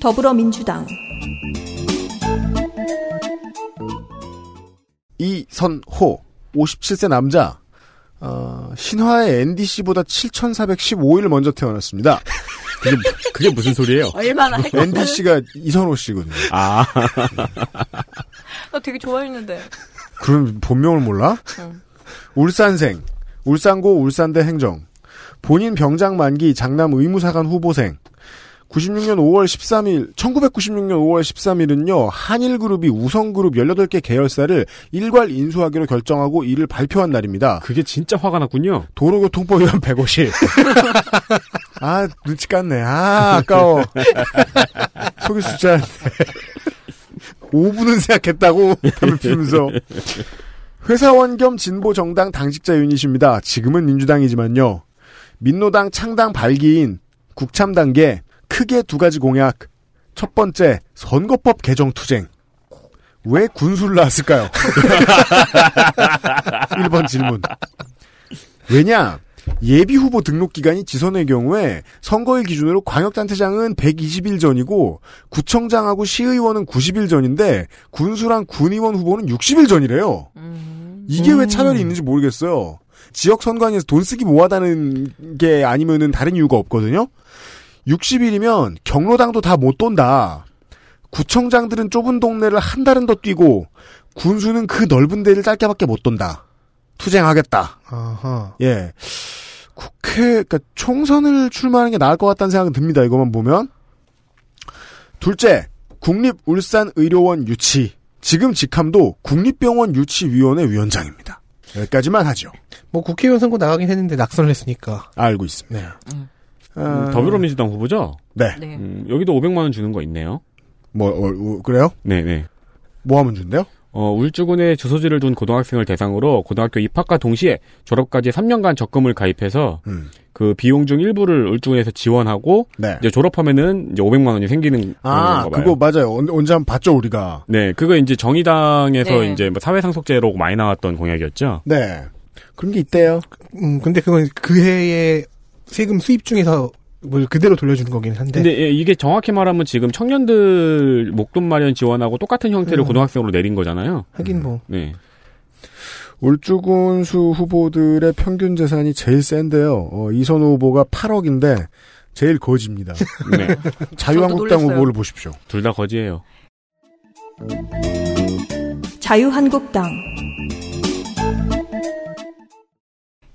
더불어민주당 이선호 57세 남자 어, 신화의 NDC보다 7,415일 먼저 태어났습니다. 그게, 그게 무슨 소리예요? 얼마나 할 NDC가 이선호 씨거든요. 아. 나 되게 좋아했는데. 그럼 본명을 몰라? 응. 울산생, 울산고 울산대 행정, 본인 병장 만기 장남 의무사관 후보생, 96년 5월 13일, 1996년 5월 13일은요, 한일그룹이 우성그룹 18개 계열사를 일괄 인수하기로 결정하고 이를 발표한 날입니다. 그게 진짜 화가 났군요. 도로교통법 위반 150. 아, 눈치 깠네. 아, 아까워. *laughs* 속이 숫자인데. 5분은 생각했다고 담을 피우면서. 회사원 겸 진보 정당 당직자 유닛입니다. 지금은 민주당이지만요. 민노당 창당 발기인 국참 단계 크게 두 가지 공약. 첫 번째, 선거법 개정 투쟁. 왜 군수를 나왔을까요? 1번 *laughs* 질문. 왜냐? 예비 후보 등록 기간이 지선의 경우에 선거일 기준으로 광역단체장은 120일 전이고 구청장하고 시의원은 90일 전인데 군수랑 군의원 후보는 60일 전이래요. 이게 왜 차별이 있는지 모르겠어요. 지역 선관위에서 돈 쓰기 뭐하다는 게 아니면은 다른 이유가 없거든요. 60일이면 경로당도 다 못 돈다. 구청장들은 좁은 동네를 한 달은 더 뛰고 군수는 그 넓은 데를 짧게밖에 못 돈다. 투쟁하겠다. 아하. 예. 국회, 그니까 총선을 출마하는 게 나을 것 같다는 생각은 듭니다. 이것만 보면. 둘째, 국립 울산 의료원 유치. 지금 직함도 국립병원 유치위원회 위원장입니다. 여기까지만 하죠. 뭐 국회의원 선거 나가긴 했는데 낙선을 했으니까. 알고 있습니다. 네. 아, 더불어민주당 후보죠? 네. 네. 음, 여기도 500만 원 주는 거 있네요. 뭐, 어, 어, 그래요? 네네. 뭐 하면 준대요? 어, 울주군에 주소지를 둔 고등학생을 대상으로 고등학교 입학과 동시에 졸업까지 3년간 적금을 가입해서 음. 그 비용 중 일부를 울주군에서 지원하고 네. 이제 졸업하면은 이제 500만 원이 생기는 아. 그거 맞아요. 언- 언제 한번 봤죠, 우리가. 네, 그거 이제 정의당에서 네. 이제 뭐 사회상속제로 많이 나왔던 공약이었죠. 네. 그런 게 있대요. 음, 근데 그건 그 해의 세금 수입 중에서 뭘 그대로 돌려주는 거긴 한데. 근데 예, 이게 정확히 말하면 지금 청년들 목돈 마련 지원하고 똑같은 형태를 음. 고등학생으로 내린 거잖아요. 하긴 뭐. 네. 울주군수 후보들의 평균 재산이 제일 센데요. 어, 이선호 후보가 8억인데 제일 거지입니다. *laughs* 네. 자유한국당. 후보를 보십시오. 둘 다 거지예요. 자유한국당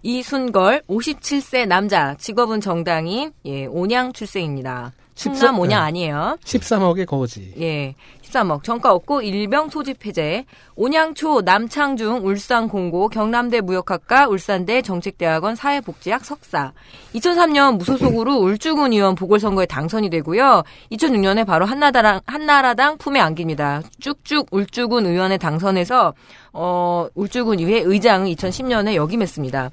이순걸 57세 남자 직업은 정당인 예, 온양 출생입니다. 충남 13 온양 네. 아니에요. 13억의 거지. 예. 13억 정가 없고 일병 소집 해제. 온양초 남창중 울산 공고 경남대 무역학과 울산대 정책대학원 사회복지학 석사. 2003년 무소속으로 울주군 의원 보궐선거에 당선이 되고요. 2006년에 바로 한나라당 한나라당 품에 안깁니다. 쭉쭉 울주군 의원에 당선해서 어 울주군 의회 의장을 2010년에 역임했습니다.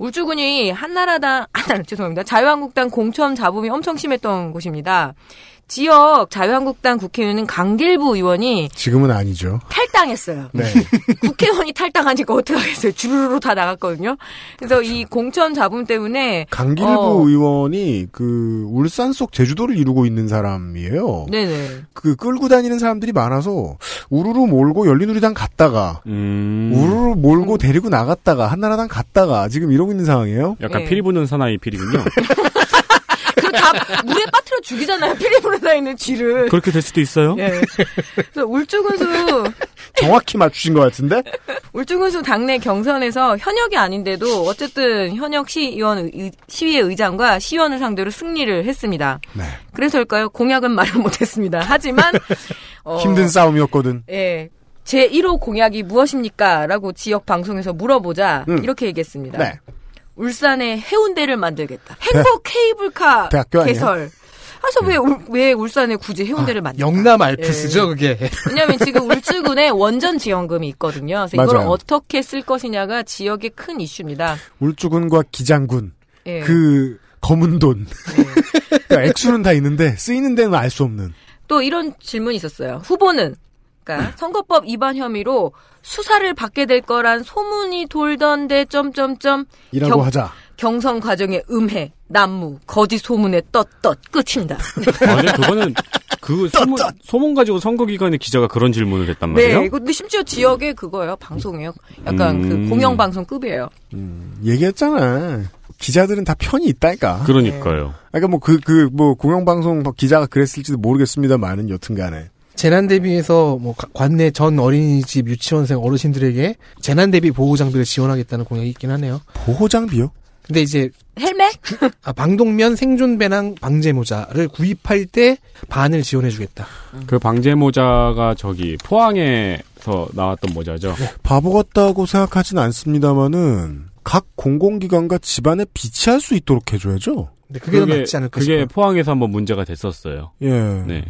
울주군이 한나라당, *laughs* 아, 죄송합니다. 자유한국당 공천 잡음이 엄청 심했던 곳입니다. 지역 자유한국당 국회의원은 강길부 의원이 지금은 아니죠. 탈당했어요. 네. *laughs* 국회의원이 탈당하니까 어떡하겠어요. 주르르 다 나갔거든요. 그래서 이 공천 잡음 때문에 강길부 어. 의원이 그 울산 속 제주도를 이루고 있는 사람이에요. 네네. 그 끌고 다니는 사람들이 많아서 우르르 몰고 열린우리당 갔다가 음. 우르르 몰고 데리고 나갔다가 한나라당 갔다가 지금 이러고 있는 상황이에요. 약간 네. 피리 부는 사나이 피리군요. *laughs* 그다 물에 빠뜨려 죽이잖아요. 피리 부는 다있는 쥐를. 그렇게 될 수도 있어요. 예. 그래서 울주군수 정확히 맞추신 것 같은데? 울주군수 당내 경선에서 현역이 아닌데도 어쨌든 현역 시의원 의- 시의회 의장과 시의원을 상대로 승리를 했습니다. 네. 그래서일까요? 공약은 말을 못했습니다. 하지만 어, 힘든 싸움이었거든. 예. 제 1호 공약이 무엇입니까? 라고 지역 방송에서 물어보자 음. 이렇게 얘기했습니다. 네. 울산에 해운대를 만들겠다. 행복 케이블카 대학교 아니에요? 개설. 그래서 왜, 울- 왜 울산에 굳이 해운대를 만들까? 영남 알프스죠, 그게. 왜냐하면 *laughs* 지금 울주군에 원전 지원금이 있거든요. 그래서 이걸 맞아요. 어떻게 쓸 것이냐가 지역의 큰 이슈입니다. 울주군과 기장군 예. 그 검은 돈. 그러니까 액수는 다 있는데 쓰이는 데는 알 수 없는. 또 이런 질문이 있었어요. 후보는 그러니까 선거법 위반 혐의로 수사를 받게 될 거란 소문이 돌던데 점점점 이라고 경- 하자. 경선 과정의 음해, 난무, 거짓 소문에 떳떳 끝입니다. *laughs* 아니 그거는 그 소문, 소문 가지고 선거 기간에 기자가 그런 질문을 했단 말이에요. 네, 이거 근데 심지어 지역에 그거예요. 방송이에요. 약간 음. 그 공영 방송급이에요. 얘기했잖아. 기자들은 다 편이 있다니까. 그러니까요. 그러니까 뭐 그 그 뭐 공영 방송 기자가 그랬을지도 모르겠습니다만은 여튼간에 재난 대비해서 뭐 가- 관내 전 어린이집 유치원생 어르신들에게 재난 대비 보호 장비를 지원하겠다는 공약이 있긴 하네요. 보호 장비요? 근데 이제 헬멧? 아, 방독면 생존 배낭 방제 모자를 구입할 때 반을 지원해 주겠다. 그 방제 모자가 저기 포항에서 나왔던 모자죠. 바보 같다고 생각하진 않습니다만은 각 공공기관과 집안에 비치할 수 있도록 해줘야죠. 근데 그게, 더 낫지 않을까 그게 싶어요. 포항에서 한번 문제가 됐었어요. 예. 네.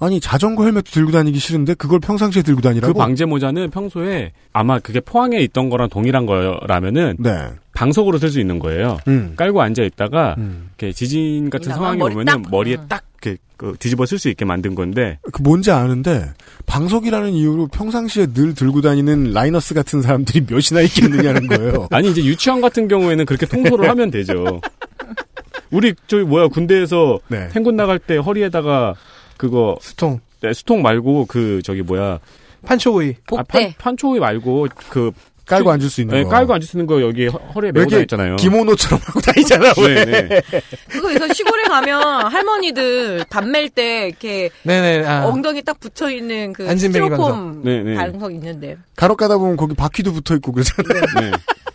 아니 자전거 헬멧도 들고 다니기 싫은데 그걸 평상시에 들고 다니라고? 그 방제 모자는 평소에 아마 그게 포항에 있던 거랑 동일한 거라면은 네. 방석으로 쓸 수 있는 거예요. 음. 깔고 앉아 있다가 음. 이렇게 지진 같은 상황이 머리 오면은 딱- 머리에 음. 딱 이렇게 그 뒤집어 쓸 수 있게 만든 건데 그 뭔지 아는데 방석이라는 이유로 평상시에 늘 들고 다니는 라이너스 같은 사람들이 몇이나 있겠느냐는 거예요. *laughs* 아니 이제 유치원 같은 경우에는 그렇게 통솔을 *laughs* 하면 되죠. 우리 저기 뭐야 군대에서 네. 행군 나갈 때 허리에다가 그거 수통, 네, 수통 말고 그 저기 뭐야 판초구이. 아. 판, 판초이 말고 그 깔고 앉을 수 있는 네, 거. 깔고 앉을 수 있는 거 여기 허- 허리에 이렇게 다녔잖아요. 기모노처럼 하고 다니잖아. 왜? 네, 네. 그거 그래서 시골에 가면 할머니들 밤멜 때 이렇게 네네. 아. 엉덩이 딱 붙여 있는 그 스티로폼 네, 네. 방석 있는데. 가로 가다 보면 거기 바퀴도 붙어 있고 그러잖아요. 네.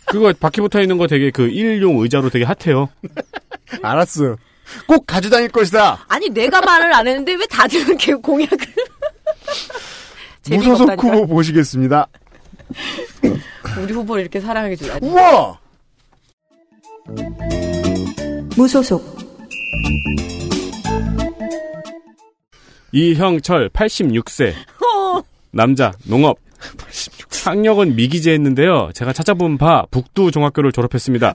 그거 바퀴 붙어 있는 거 되게 그 일용 의자로 되게 핫해요. *laughs* 알았어요. 꼭 가져다닐 것이다. 아니 내가 말을 안 했는데 왜 다들 이렇게 공약을 *laughs* 무소속. 후보 보시겠습니다. 우리 후보를 이렇게 사랑해 주다니. 우와! 무소속 이형철 86세 남자 농업 학력은 미기재했는데요. 제가 찾아본 바 북두 종합교를 졸업했습니다.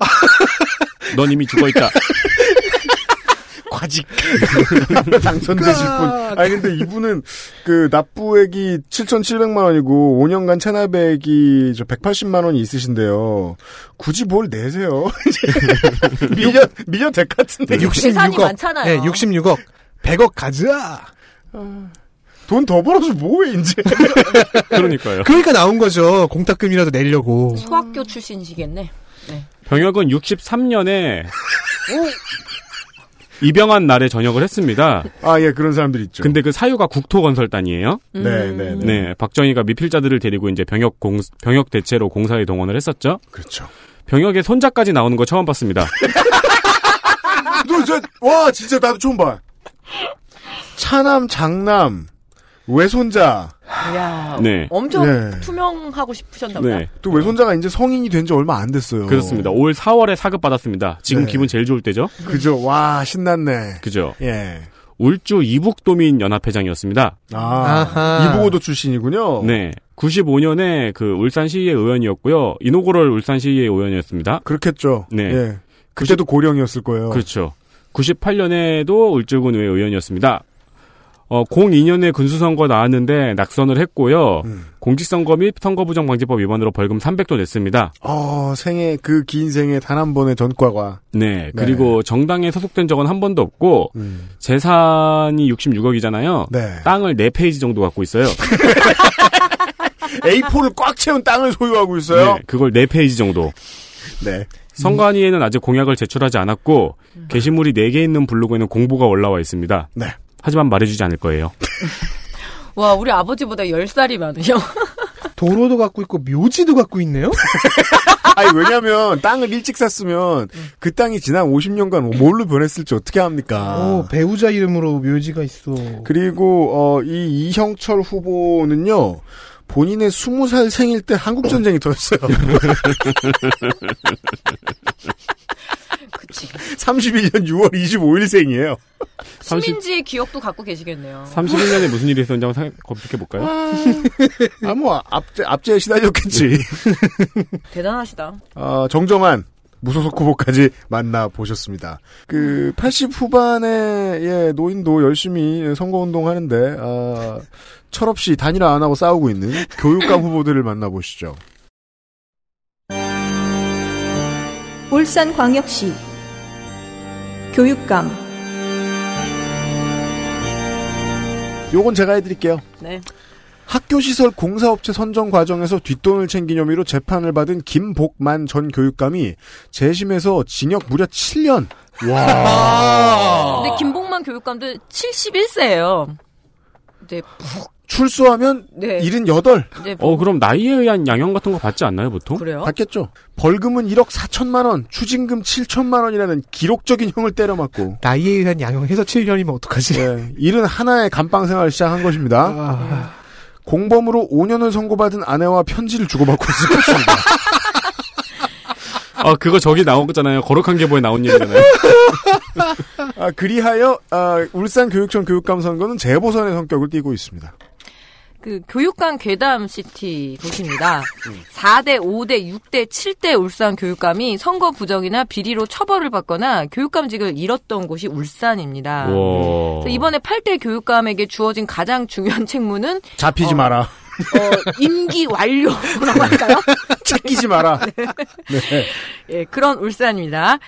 *laughs* 넌 이미 죽어있다. 과직. *laughs* 당선되실 분. 아니, 근데 이분은 그 납부액이 7,700만 원이고 5년간 체납액이 저 180만 원이 있으신데요. 굳이 뭘 내세요? 미녀, 미녀 덱 같은데. 예산이 66억. 많잖아요. 네, 66억. 100억 가자. 돈더 벌어서 뭐해, 이제. *laughs* 그러니까요. 그러니까 나온 거죠. 공탁금이라도 내려고. 소학교 출신이시겠네. 병역은 63년에 입영한 날에 전역을 했습니다. 아, 예, 그런 사람들 있죠. 근데 그 사유가 국토건설단이에요. 음. 네, 네, 네. 네, 박정희가 미필자들을 데리고 이제 병역 공 병역 대체로 공사에 동원을 했었죠. 그렇죠. 병역에 손자까지 나오는 거 처음 봤습니다. *laughs* 너, 저, 와, 진짜 나도 처음 봐. 차남, 장남, 외손자. 이야, 네. 엄청 네. 투명하고 싶으셨나 보다. 네, 또 외손자가 이제 성인이 된 지 얼마 안 됐어요. 그렇습니다. 올 4월에 사급 받았습니다. 지금 네. 기분 제일 좋을 때죠. 그죠. 와, 신났네. 그죠. 예. 울주 이북도민 연합회장이었습니다. 아, 아하. 이부고도 출신이군요. 네. 95년에 그 울산시의회 의원이었고요. 이노고럴 울산시의회 의원이었습니다. 그렇겠죠. 네. 예. 그때도 고령이었을 거예요. 그렇죠. 98년에도 울주군 의회 의원이었습니다. 어, 02년에 군수선거 나왔는데 낙선을 했고요. 음. 공직선거 및 선거부정방지법 위반으로 벌금 300도 냈습니다. 어, 생애, 그 긴 생애 단 한 번의 전과가. 네. 그리고 정당에 소속된 적은 한 번도 없고, 음. 재산이 66억이잖아요. 네. 땅을 4페이지 정도 갖고 있어요. A4를 꽉 채운 땅을 소유하고 있어요. 네, 그걸 4페이지 정도. 네. 선관위에는 아직 공약을 제출하지 않았고, 게시물이 4개 있는 블로그에는 공보가 올라와 있습니다. 네. 하지만 말해주지 않을 거예요. *laughs* 와, 우리 아버지보다 10살이 많으셔. *laughs* 도로도 갖고 있고 묘지도 갖고 있네요. *laughs* 아니, 왜냐면, 땅을 일찍 샀으면, 그 땅이 지난 50년간 뭘로 변했을지 어떻게 합니까? 오, 배우자 이름으로 묘지가 있어. 그리고, 어, 이 이형철 후보는요, 본인의 20살 생일 때 한국전쟁이 터졌어요. 그치. 31년 6월 25일생이에요. 식민지의 기억도 갖고 계시겠네요. 31년에 무슨 일이 있었는지 한번 사- 검색해볼까요? 아, *laughs* 뭐, 앞제, 앞제에 시달렸겠지. *laughs* 대단하시다. 어, 정정한 무소속 후보까지 만나보셨습니다. 그, 80 후반의, 예, 노인도 열심히 선거운동 하는데, 아, 철없이 단일화 안 하고 싸우고 있는 교육감 후보들을 만나보시죠. 울산광역시 교육감 요건 제가 해드릴게요. 네. 학교시설 공사업체 선정 과정에서 뒷돈을 챙긴 혐의로 재판을 받은 김복만 전 교육감이 재심에서 징역 무려 7년. 와. *laughs* 근데 김봉만 교육감도 71세예요. 이제 출소하면 네. 78. 이제 어, 그럼 나이에 의한 양형 같은 거 받지 않나요, 보통? 그래요? 받겠죠. 벌금은 1억 4천만 원, 추징금 7천만 원이라는 기록적인 형을 때려맞고 *laughs* 나이에 의한 양형해서 7년이면 어떡하지? 네, 일은 하나의 감방 생활을 시작한 것입니다. 아, 공범으로 5년을 선고받은 아내와 편지를 주고받고 있을 것입니다. *laughs* 아, 그거 저기 나온 거잖아요. 거룩한 계보에 나온 얘기잖아요. 아, 그리하여 아, 울산 교육청 교육감 선거는 재보선의 성격을 띠고 있습니다. 그 교육감 괴담 시티 도시입니다. 4대, 5대, 6대, 7대 울산 교육감이 선거 부정이나 비리로 처벌을 받거나 교육감직을 잃었던 곳이 울산입니다. 이번에 8대 교육감에게 주어진 가장 중요한 책무는 잡히지 어. 마라. 어, 임기 완료라고 *laughs* 할까요? *laughs* 찾기지 마라. *laughs* 네. 예, 그런 울산입니다.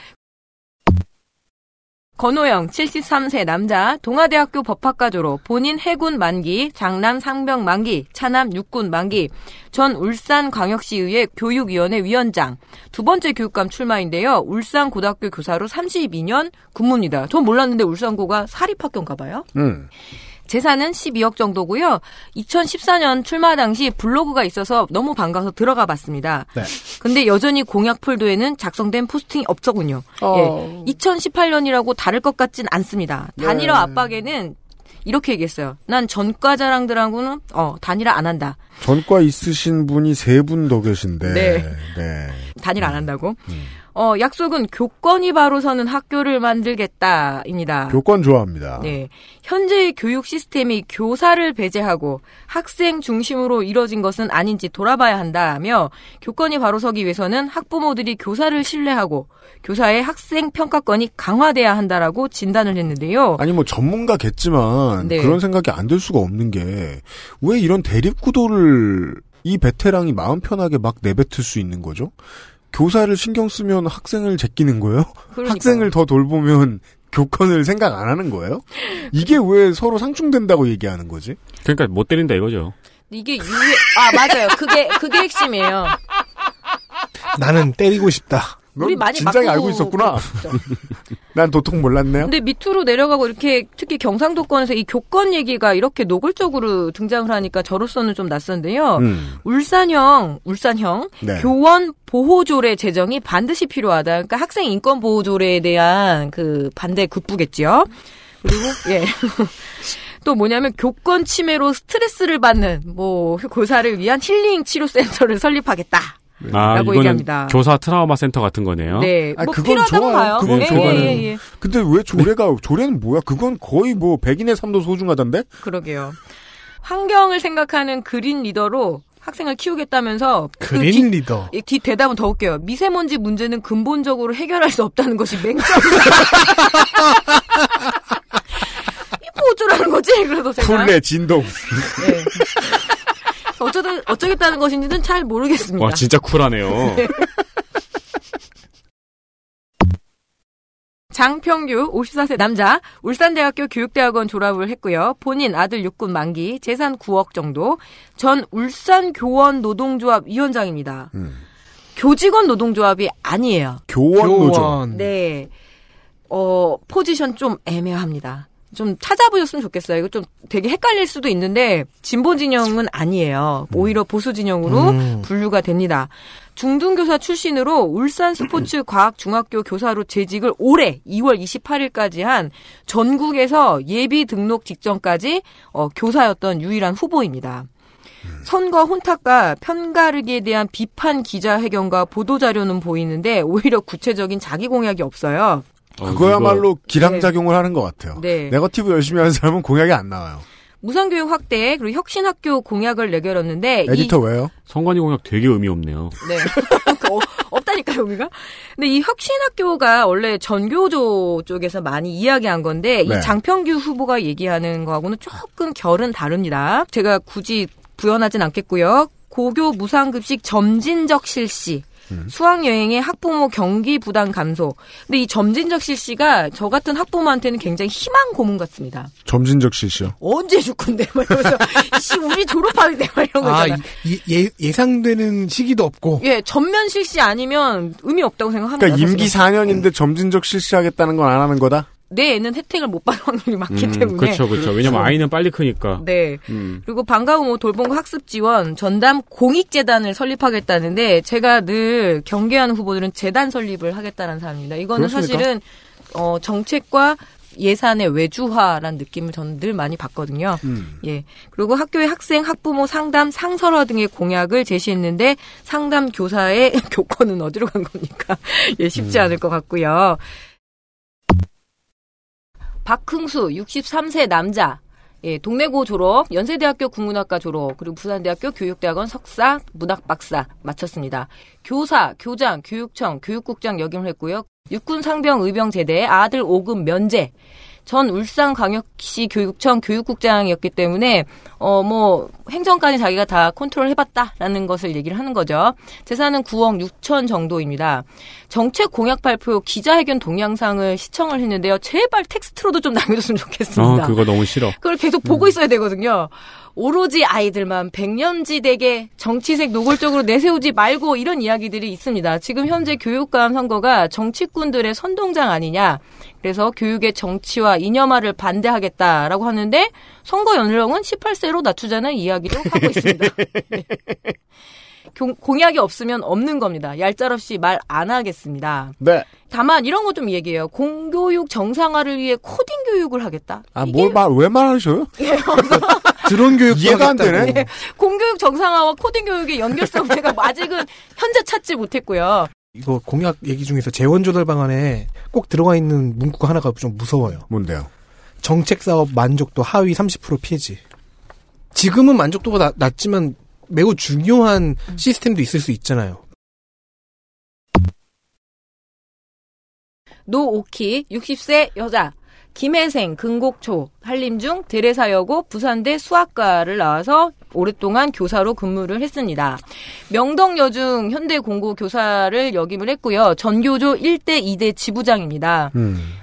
건호영 73세 남자 동아대학교 법학과 졸업 본인 해군 만기 장남 상병 만기 차남 육군 만기 전 울산광역시의회 교육위원회 위원장. 두 번째 교육감 출마인데요. 울산 고등학교 교사로 32년 근무입니다. 전 몰랐는데 울산고가 사립학교인가 봐요. 음. 재산은 12억 정도고요. 2014년 출마 당시 블로그가 있어서 너무 반가워서 들어가 봤습니다. 네. 근데 여전히 공약 폴더에는 작성된 포스팅이 없더군요. 어. 예. 2018년이라고 다를 것 같진 않습니다. 단일화 네. 압박에는 이렇게 얘기했어요. 난 전과 자랑들하고는 어 단일화 안 한다. 전과 있으신 분이 세 분 더 계신데. 네. 네. 단일화 안 한다고. 어 약속은 교권이 바로 서는 학교를 만들겠다입니다. 교권 좋아합니다. 네. 현재의 교육 시스템이 교사를 배제하고 학생 중심으로 이뤄진 것은 아닌지 돌아봐야 한다며 교권이 바로 서기 위해서는 학부모들이 교사를 신뢰하고 교사의 학생 평가권이 강화돼야 한다라고 진단을 했는데요. 아니 뭐 전문가겠지만 네. 그런 생각이 안 들 수가 없는 게 왜 이런 대립 구도를 이 베테랑이 마음 편하게 막 내뱉을 수 있는 거죠? 교사를 신경 쓰면 학생을 제끼는 거예요? 그러니까요. 학생을 더 돌보면 교권을 생각 안 하는 거예요? 이게 왜 서로 상충된다고 얘기하는 거지? 그러니까 못 때린다 이거죠. 이게 유해 아 맞아요. 그게 그게 핵심이에요. 나는 때리고 싶다. 우리 넌 많이 진작에 알고 있었구나. *laughs* 난 도통 몰랐네요. 근데 밑으로 내려가고 이렇게 특히 경상도권에서 이 교권 얘기가 이렇게 노골적으로 등장을 하니까 저로서는 좀 낯선데요. 음. 울산형, 울산형 네. 교원 보호조례 제정이 반드시 필요하다. 그러니까 학생 인권 보호조례에 대한 그 반대 급부겠지요. 그리고 *laughs* 예. *laughs* 또 뭐냐면 교권 침해로 스트레스를 받는 뭐 교사를 위한 힐링 치료 센터를 설립하겠다. 아, 라고 이거는 얘기합니다. 교사 트라우마 센터 같은 거네요. 네. 아, 뭐 그건 필요하다고 좋아요. 봐요. 그건 예, 좋아요. 예, 예, 예. 근데 왜 조례가 조례는 뭐야? 그건 거의 뭐 백인의 삶도 소중하던데? 그러게요. 환경을 생각하는 green 리더로 학생을 키우겠다면서 그 green 뒷- 리더. 이 뒷 대답은 더 웃겨요. 미세먼지 문제는 근본적으로 해결할 수 없다는 것이 맹점. *laughs* 이뭐 어쩌라는 거지? 그래서 제가 풀레 진동. 예. 어쩌다 어쩌겠다는 것인지는 잘 모르겠습니다. 와, 진짜 쿨하네요. 장평규 54세 남자 울산대학교 교육대학원 졸업을 했고요. 본인 아들 육군 만기 재산 9억 정도 전 울산교원 노동조합 위원장입니다. 음. 교직원 노동조합이 아니에요. 교원 노조. 네. 어, 포지션 좀 애매합니다. 좀 찾아보셨으면 좋겠어요. 이거 좀 되게 헷갈릴 수도 있는데 진보 진영은 아니에요. 오히려 보수 진영으로 음. 분류가 됩니다. 중등교사 출신으로 울산 스포츠 *clears throat* 과학 중학교 교사로 재직을 올해 2월 28일까지 한 전국에서 예비 등록 직전까지 어, 교사였던 유일한 후보입니다. 선거 혼탁과 편가르기에 대한 비판 기자회견과 보도자료는 보이는데 오히려 구체적인 자기 공약이 없어요. 어, 그거야말로 기량작용을 하는 것 같아요. 네. 네거티브 열심히 하는 사람은 공약이 안 나와요. 무상교육 확대 그리고 혁신학교 공약을 내걸었는데 에디터 왜요? 성관이 공약 되게 의미 없네요. 네. *laughs* 어, 없다니까요, 우리가. 근데 이 혁신학교가 원래 전교조 쪽에서 많이 이야기한 건데, 네. 이 장평규 후보가 얘기하는 거하고는 조금 결은 다릅니다. 제가 굳이 부연하진 않겠고요. 고교 무상급식 점진적 실시. 수학여행의 학부모 경기 부담 감소. 근데 이 점진적 실시가 저 같은 학부모한테는 굉장히 희망 고문 같습니다. 점진적 실시요. 언제 죽건데? 막 이러면서, *laughs* 씨, 우리 졸업하는데? 막 이런 아, 거잖아. 이- 예, 예상되는 시기도 없고. 예, 전면 실시 아니면 의미 없다고 생각합니다. 그러니까 임기 사실은. 4년인데 점진적 실시하겠다는 건 안 하는 거다. 내 애는 혜택을 못 받을 확률이 많기 음, 때문에. 그렇죠, 그렇죠. 왜냐면 아이는 빨리 크니까. 네. 음. 그리고 방과 후 뭐 돌봄과 학습 지원 전담 공익재단을 설립하겠다는데 제가 늘 경계하는 후보들은 재단 설립을 하겠다는 사람입니다. 이거는 그렇습니까? 사실은 어, 정책과 예산의 외주화라는 느낌을 저는 늘 많이 받거든요. 예. 그리고 학교의 학생, 학부모 상담, 상설화 등의 공약을 제시했는데 상담 교사의 *laughs* 교권은 어디로 간 겁니까? *laughs* 예, 쉽지 않을 것 같고요. 박흥수 63세 남자 예, 동래고 졸업, 연세대학교 국문학과 졸업, 그리고 부산대학교 교육대학원 석사, 문학 박사 마쳤습니다. 교사, 교장, 교육청, 교육국장 역임을 했고요. 육군 상병 의병 제대 아들 5급 면제. 전 울산광역시 교육청 교육국장이었기 때문에 어 뭐 행정까지 자기가 다 컨트롤 해봤다라는 것을 얘기를 하는 거죠. 재산은 9억 6천 정도입니다. 정책 공약 발표 기자회견 동영상을 시청을 했는데요. 제발 텍스트로도 좀 남겨줬으면 좋겠습니다. 아, 그거 너무 싫어. 그걸 계속 보고 있어야 되거든요. 오로지 아이들만 백년지대게 정치색 노골적으로 내세우지 말고 이런 이야기들이 있습니다. 지금 현재 교육감 선거가 정치꾼들의 선동장 아니냐. 그래서 교육의 정치와 이념화를 반대하겠다라고 하는데 선거 연령은 18세로 낮추자는 이야기도 하고 있습니다. *laughs* 공약이 없으면 없는 겁니다. 얄짤없이 말 안 하겠습니다. 네. 다만 이런 거 좀 얘기해요. 공교육 정상화를 위해 코딩 교육을 하겠다. 아, 뭘 말, 왜 말하셔요? *laughs* 드론 교육 이해가 안 되네. 네. 공교육 정상화와 코딩 교육의 연결성 제가 *laughs* 아직은 현재 찾지 못했고요. 이거 공약 얘기 중에서 재원 조달 방안에 꼭 들어가 있는 문구가 하나가 좀 무서워요. 뭔데요? 정책 사업 만족도 하위 30% 피해지. 지금은 만족도가 낮- 낮지만 매우 중요한 시스템도 있을 수 있잖아요. 노오키 60세 여자 김혜생 금곡초 한림중 대레사여고 부산대 수학과를 나와서 오랫동안 교사로 근무를 했습니다. 명덕여중 현대공고 교사를 역임을 했고요. 전교조 1대 2대 지부장입니다.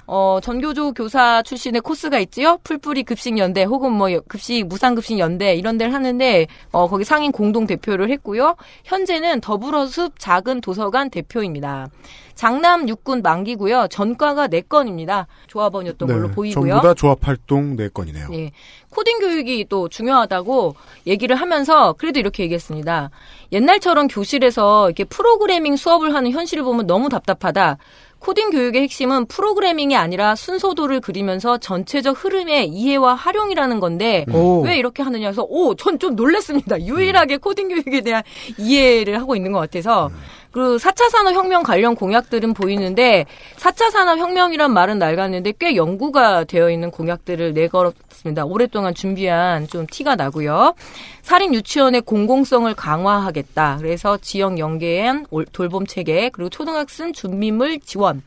어, 전교조 교사 출신의 코스가 있지요. 풀뿌리 급식 연대 혹은 뭐 급식 무상 급식 연대 이런 데를 하는데 어, 거기 상인 공동 대표를 했고요. 현재는 더불어숲 작은 도서관 대표입니다. 장남 육군 만기고요. 전과가 4건입니다. 조합원이었던 걸로 보이고요. 네, 전부 다 조합 활동 4건이네요. 예. 코딩 교육이 또 중요하다고 얘기를 하면서 그래도 이렇게 얘기했습니다. 옛날처럼 교실에서 이렇게 프로그래밍 수업을 하는 현실을 보면 너무 답답하다. 코딩 교육의 핵심은 프로그래밍이 아니라 순서도를 그리면서 전체적 흐름의 이해와 활용이라는 건데 오. 왜 이렇게 하느냐 해서 오, 전 좀 놀랐습니다. 유일하게 코딩 교육에 대한 이해를 하고 있는 것 같아서 그 4차 산업혁명 관련 공약들은 보이는데 4차 산업혁명이란 말은 낡았는데 꽤 연구가 되어 있는 공약들을 내걸었습니다. 오랫동안 준비한 좀 티가 나고요. 사립 유치원의 공공성을 강화하겠다. 그래서 지역 연계한 올- 돌봄 체계 그리고 초등학생 준비물 지원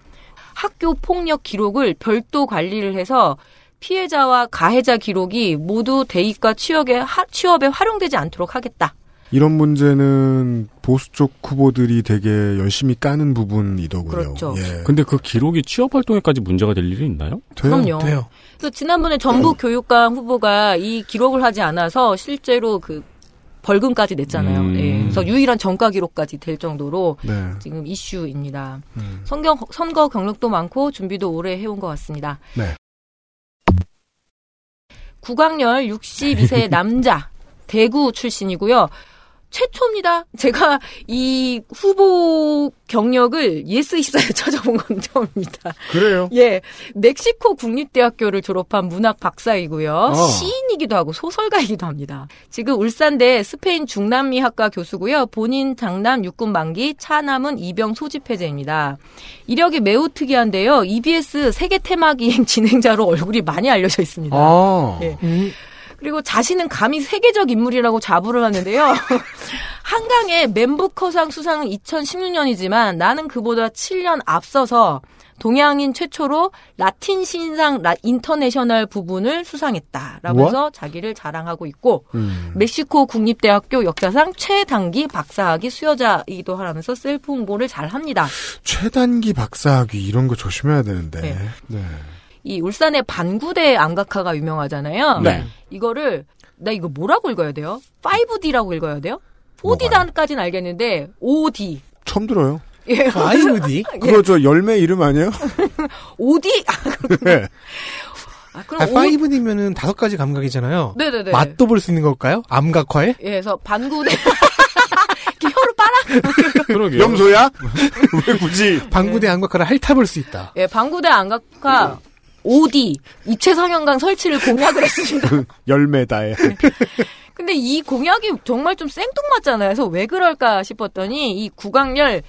학교 폭력 기록을 별도 관리를 해서 피해자와 가해자 기록이 모두 대입과 취업에, 하- 취업에 활용되지 않도록 하겠다. 이런 문제는 보수 쪽 후보들이 되게 열심히 까는 부분이더군요. 그렇죠. 예. 근데 그 기록이 취업 활동에까지 문제가 될 일이 있나요? 그럼요. 그래서 지난번에 전북 교육감 후보가 이 기록을 하지 않아서 실제로 그 벌금까지 냈잖아요. 음. 예. 그래서 유일한 전과 기록까지 될 정도로 네. 지금 이슈입니다. 음. 선거, 선거 경력도 많고 준비도 오래 해온 것 같습니다. 네. 구강열 62세 남자 *laughs* 대구 출신이고요. 최초입니다. 제가 이 후보 경력을 예스24에 *laughs* 찾아본 건 처음입니다. 그래요? 예. 멕시코 국립대학교를 졸업한 문학 박사이고요. 어. 시인이기도 하고 소설가이기도 합니다. 지금 울산대 스페인 중남미학과 교수고요. 본인 장남 육군 만기, 차남은 이병 소집 해제입니다. 이력이 매우 특이한데요. EBS 세계 테마기행 *laughs* 진행자로 얼굴이 많이 알려져 있습니다. 아. 예. 그리고 자신은 감히 세계적 인물이라고 자부를 하는데요. *laughs* 한강의 맨부커상 수상은 2016년이지만 나는 그보다 7년 앞서서 동양인 최초로 라틴 신상 라, 인터내셔널 부분을 수상했다라고? 해서 자기를 자랑하고 있고 음. 멕시코 국립대학교 역사상 최단기 박사학위 수여자이기도 하면서 셀프 홍보를 잘 합니다. 최단기 박사학위 이런 거 조심해야 되는데. 네. 네. 이 울산의 반구대 안각화가 유명하잖아요. 네. 이거를 나 이거 뭐라고 읽어야 돼요? 5D라고 읽어야 돼요? 4D단까지는 알겠는데 5D. 처음 들어요. 예. 5D? 그거 저 열매 이름 아니에요? *laughs* 5D? 네. 아, 그럼 아, 오- 5D면은 다섯 가지 감각이잖아요. 네네네. 맛도 볼 수 있는 걸까요? 암각화에? 예, 그래서 반구대 *laughs* 이렇게 혀로 빨아 *laughs* 그러게요. 염소야? 왜 굳이? 방구대 암각화를 핥아볼 수 있다. 예, 방구대 안각화 5D 입체 상형강 설치를 공약을 했습니다. 열매다에. *laughs* 근데 이 공약이 정말 좀 생뚱맞잖아요. 그래서 왜 그럴까 싶었더니 이 구강열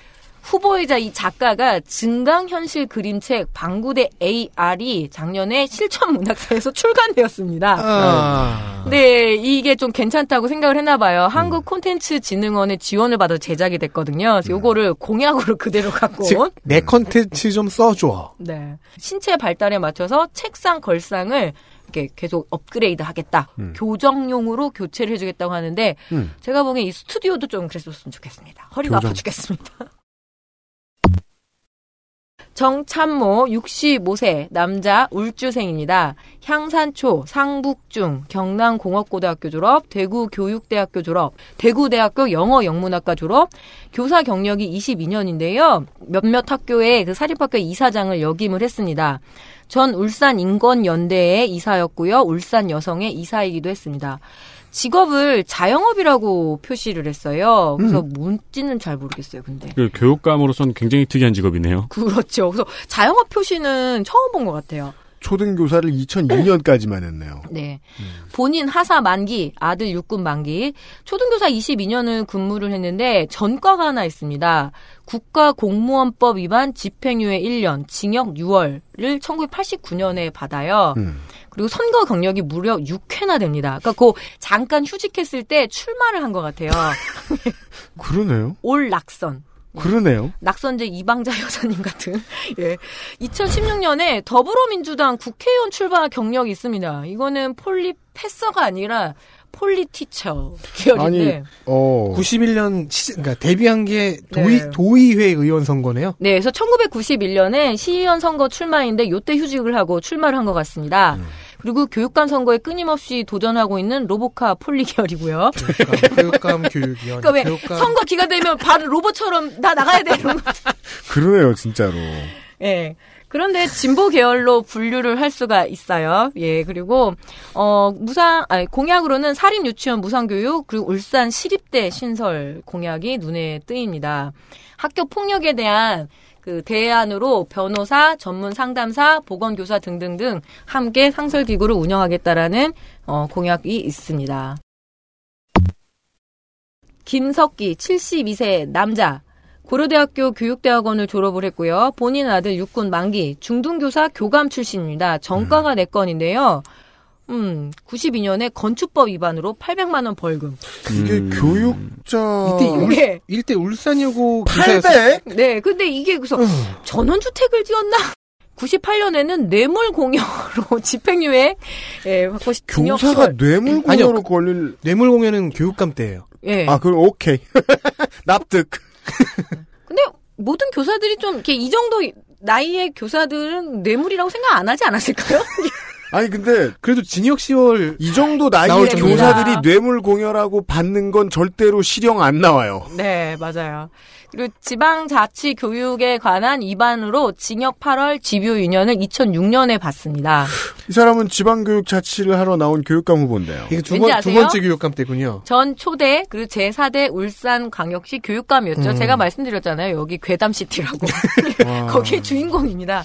후보이자 이 작가가 증강현실 그림책 방구대 AR이 작년에 실천문학사에서 *laughs* 출간되었습니다. 아. 근데 이게 좀 괜찮다고 생각을 했나 봐요. 한국 콘텐츠 진흥원의 지원을 받아 제작이 됐거든요. 그래서 요거를 공약으로 그대로 갖고 온. 즉, 내 컨텐츠 좀 써줘. 네. 신체 발달에 맞춰서 책상 걸상을 이렇게 계속 업그레이드 하겠다. 음. 교정용으로 교체를 해주겠다고 하는데 음. 제가 보기엔 이 스튜디오도 좀 그랬었으면 좋겠습니다. 허리가 교정. 아파 죽겠습니다. *laughs* 정참모 65세 남자 울주생입니다. 향산초, 상북중, 경남공업고등학교 졸업, 대구교육대학교 졸업, 대구대학교 영어영문학과 졸업, 교사 경력이 22년인데요. 몇몇 학교의 그 사립학교 이사장을 역임을 했습니다. 전 울산 인권연대의 이사였고요. 울산 여성의 이사이기도 했습니다. 직업을 자영업이라고 표시를 했어요. 그래서 뭔지는 잘 모르겠어요. 근데 그 교육감으로서는 굉장히 특이한 직업이네요. 그렇죠. 그래서 자영업 표시는 처음 본 것 같아요. 초등교사를 2002년까지만 했네요. 네. 본인 하사 만기, 아들 육군 만기, 초등교사 22년을 근무를 했는데 전과가 하나 있습니다. 국가공무원법 위반 집행유예 1년, 징역 6월을 1989년에 받아요. 음. 그리고 선거 경력이 무려 6회나 됩니다. 그러니까 그 잠깐 휴직했을 때 출마를 한 것 같아요. *laughs* 그러네요. 올 낙선. 그러네요. 낙선제 이방자 여사님 같은. *laughs* 예. 2016년에 더불어민주당 국회의원 출마 경력이 있습니다. 이거는 폴리 패서가 아니라 폴리티처 계열인데. 아니, 어. 91년 시, 그러니까 데뷔한 게 도의, 네. 도의회 의원 선거네요. 네, 그래서 1991년에 시의원 선거 출마인데 요때 휴직을 하고 출마를 한 것 같습니다. 그리고 교육감 선거에 끊임없이 도전하고 있는 로보카 폴리 계열이고요. 교육감 교육위원. 그러니까 왜 교육감 선거 기간 되면 바로 로봇처럼 나 나가야 돼 이런 거. 그러네요, 진짜로. 예. 그런데 진보 계열로 분류를 할 수가 있어요. 예, 그리고 어 무상 아니 공약으로는 사립 유치원 무상 교육 그리고 울산 시립대 신설 공약이 눈에 띄입니다. 학교 폭력에 대한 그 대안으로 변호사, 전문 상담사, 보건교사 등등등 함께 상설 기구를 운영하겠다라는 어 공약이 있습니다. 김석기 72세 남자 고려대학교 교육대학원을 졸업을 했고요. 본인 아들 육군 만기 중등교사 교감 출신입니다. 전과가 네 건인데요. 음, 92년에 건축법 위반으로 800만 원 벌금. 이게 교육자. 이때, 울, 네. 이때 울산여고 기사였어요. 800? 네, 근데 이게 그래서 전원주택을 지었나? 98년에는 뇌물 공여로 *laughs* 집행유예 예, 받고 시- 징역 교사가 10월. 뇌물 아니요, 공여로 걸릴. 뇌물 공연은 교육감 때예요. 예. 아, 그럼 오케이. *laughs* 납득. *laughs* 근데 모든 교사들이 좀 이렇게 이 정도 나이의 교사들은 뇌물이라고 생각 안 하지 않았을까요? 아니, 근데 그래도 징역 10월 이 정도 정도입니다. 교사들이 뇌물 공여라고 받는 건 절대로 실형 안 나와요. 네, 맞아요. 그리고 지방자치 교육에 관한 위반으로 징역 8월 집유 2년을 2006년에 받습니다. 이 사람은 지방교육 자치를 하러 나온 교육감 후보인데요. 이게 두, 번, 두? 번째 교육감 때군요. 전 초대 그리고 제4대 울산광역시 교육감이었죠. 음. 제가 말씀드렸잖아요. 여기 괴담시티라고. *laughs* *laughs* 거기에 주인공입니다.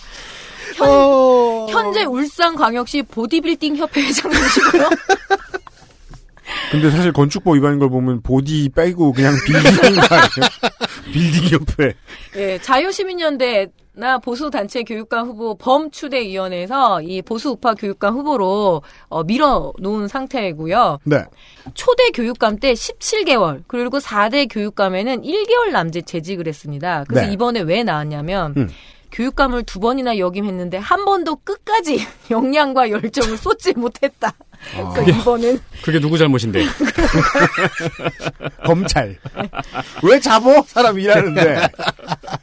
현, 어... 현재 울산광역시 보디빌딩 협회 회장님이시고요. *laughs* 근데 사실 건축법 위반인 걸 보면 보디 빼고 그냥 빌딩인 거 아니에요? *laughs* 빌딩 옆에. 예, 자유시민연대 나 보수단체 교육감 후보 범추대위원회에서 이 보수우파 교육감 후보로 어, 밀어놓은 상태이고요. 네. 초대 교육감 때 17개월, 그리고 4대 교육감에는 1개월 남짓 재직을 했습니다. 그래서 네. 이번에 왜 나왔냐면, 음. 교육감을 두 번이나 역임했는데 한 번도 끝까지 *laughs* 역량과 열정을 쏟지 못했다. 아. 그러니까 이번엔 그게 누구 잘못인데? *laughs* 검찰. 왜 잡어? 사람 일하는데.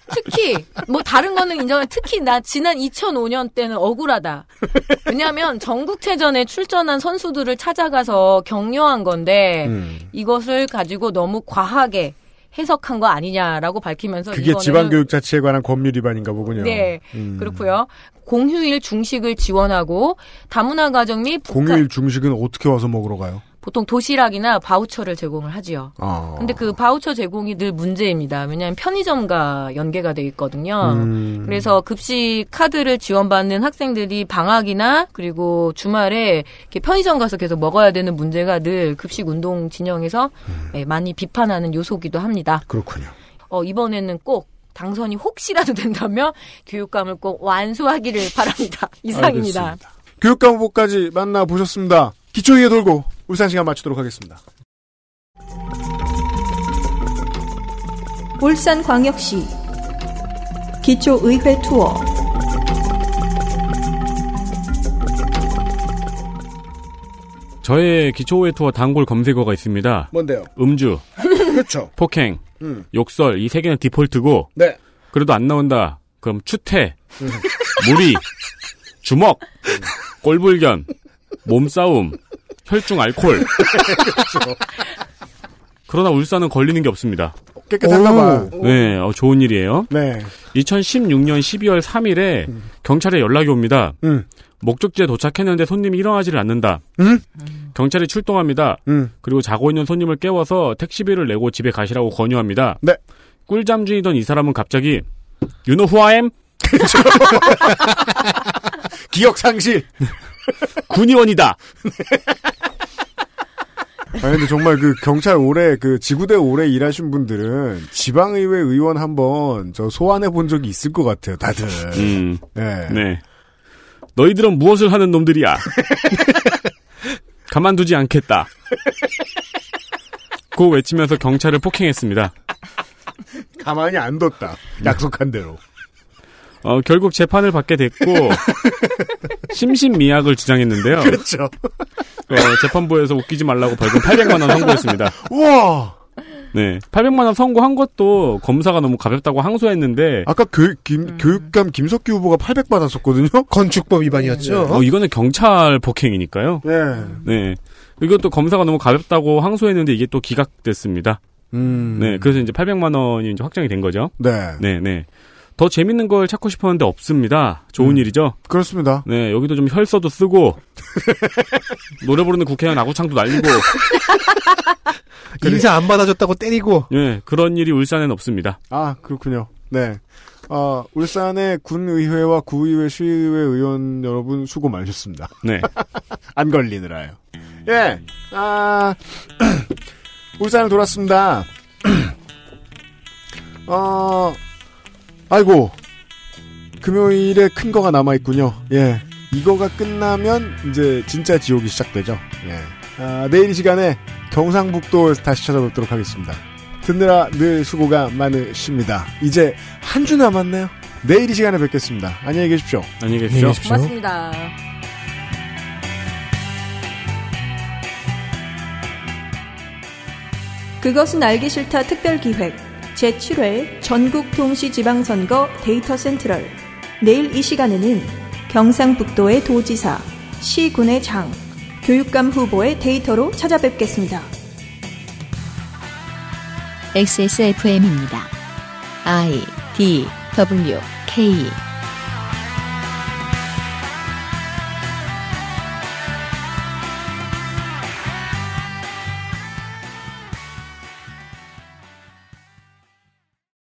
특히 뭐 다른 거는 인정해. 특히 나 지난 2005년 때는 억울하다. 왜냐하면 전국체전에 출전한 선수들을 찾아가서 격려한 건데 음. 이것을 가지고 너무 과하게 해석한 거 아니냐라고 밝히면서 그게 지방교육 자치에 관한 법률 위반인가 보군요. 네, 음. 그렇고요. 공휴일 중식을 지원하고 다문화 가정 및 공휴일 중식은 어떻게 와서 먹으러 가요? 보통 도시락이나 바우처를 제공을 하지요. 아. 근데 그 바우처 제공이 늘 문제입니다. 왜냐하면 편의점과 연계가 돼 있거든요. 음. 그래서 급식 카드를 지원받는 학생들이 방학이나 그리고 주말에 이렇게 편의점 가서 계속 먹어야 되는 문제가 늘 급식 운동 진영에서 예, 많이 비판하는 요소기도 합니다. 그렇군요. 어, 이번에는 꼭 당선이 혹시라도 *laughs* 된다면 교육감을 꼭 완수하기를 바랍니다. *laughs* 이상입니다. 알겠습니다. 교육감 후보까지 만나보셨습니다. 기초위에 돌고 울산 시간 마치도록 하겠습니다. 울산광역시 기초의회 투어 저의 기초회 투어 단골 검색어가 있습니다. 뭔데요? 음주, 그렇죠. 폭행, 음. 욕설 이 세 개는 디폴트고 네. 그래도 안 나온다. 그럼 추태, 음. 무리, 주먹, 꼴불견, 몸싸움, 혈중 알코올. *laughs* 그렇죠. 그러나 울산은 걸리는 게 없습니다. 깨끗한가 봐. 네, 어, 좋은 일이에요. 네. 2016년 12월 3일에 경찰에 연락이 옵니다. 음. 목적지에 도착했는데 손님이 일어나지를 않는다. 음? 경찰이 출동합니다. 음. 그리고 자고 있는 손님을 깨워서 택시비를 내고 집에 가시라고 권유합니다. 네. 꿀잠 중이던 이 사람은 갑자기 You know who I am? *laughs* 기억 상실. *laughs* 군의원이다. 아 근데 정말 그 경찰 오래 그 지구대 오래 일하신 분들은 지방의회 의원 한번 저 소환해 본 적이 있을 것 같아요. 다들. 음. 네. 네. 너희들은 무엇을 하는 놈들이야? *laughs* 가만두지 않겠다. 고 외치면서 경찰을 폭행했습니다. 가만히 안 뒀다. 약속한 대로. 어, 결국 재판을 받게 됐고 *laughs* 심신미약을 주장했는데요. 그렇죠. 어, 재판부에서 웃기지 말라고 벌금 800만 원 선고했습니다. 우와. 네, 800만 원 선고한 것도 검사가 너무 가볍다고 항소했는데 아까 교육 김, 교육감 김석기 후보가 800 받았었거든요. *laughs* 건축법 위반이었죠. 어, 이거는 경찰 폭행이니까요. 네. 네. 이것도 검사가 너무 가볍다고 항소했는데 이게 또 기각됐습니다. 음. 네, 그래서 이제 800만 원이 이제 확정이 된 거죠. 네. 네, 네. 더 재밌는 걸 찾고 싶었는데 없습니다. 좋은 음. 일이죠. 그렇습니다. 네, 여기도 좀 혈서도 쓰고 *laughs* 노래 부르는 국회의원 아구창도 날리고 *laughs* 인사 안 받아줬다고 때리고. 예, 그런 일이 울산에는 없습니다. 아, 그렇군요. 네. 어, 울산의 군의회와 구의회, 시의회 의원 여러분 수고 많으셨습니다. 네. *laughs* 안 걸리느라요. 예. 아, *clears throat* 울산을 돌았습니다. *clears throat* 어, 아이고. 금요일에 큰 거가 남아 있군요. 예. 이거가 끝나면 이제 진짜 지옥이 시작되죠. 예. 아, 내일 이 시간에 경상북도에서 다시 찾아뵙도록 하겠습니다. 듣느라 늘 수고가 많으십니다. 이제 한 주 남았네요. 내일 이 시간에 뵙겠습니다. 안녕히 계십시오. 안녕히 계십시오. 고맙습니다. 그것은 알기 싫다 특별 기획 제7회 전국 동시 지방선거 데이터 센트럴 내일 이 시간에는 경상북도의 도지사, 시군의 장, 교육감 후보의 데이터로 찾아뵙겠습니다. XSFM입니다. I D W K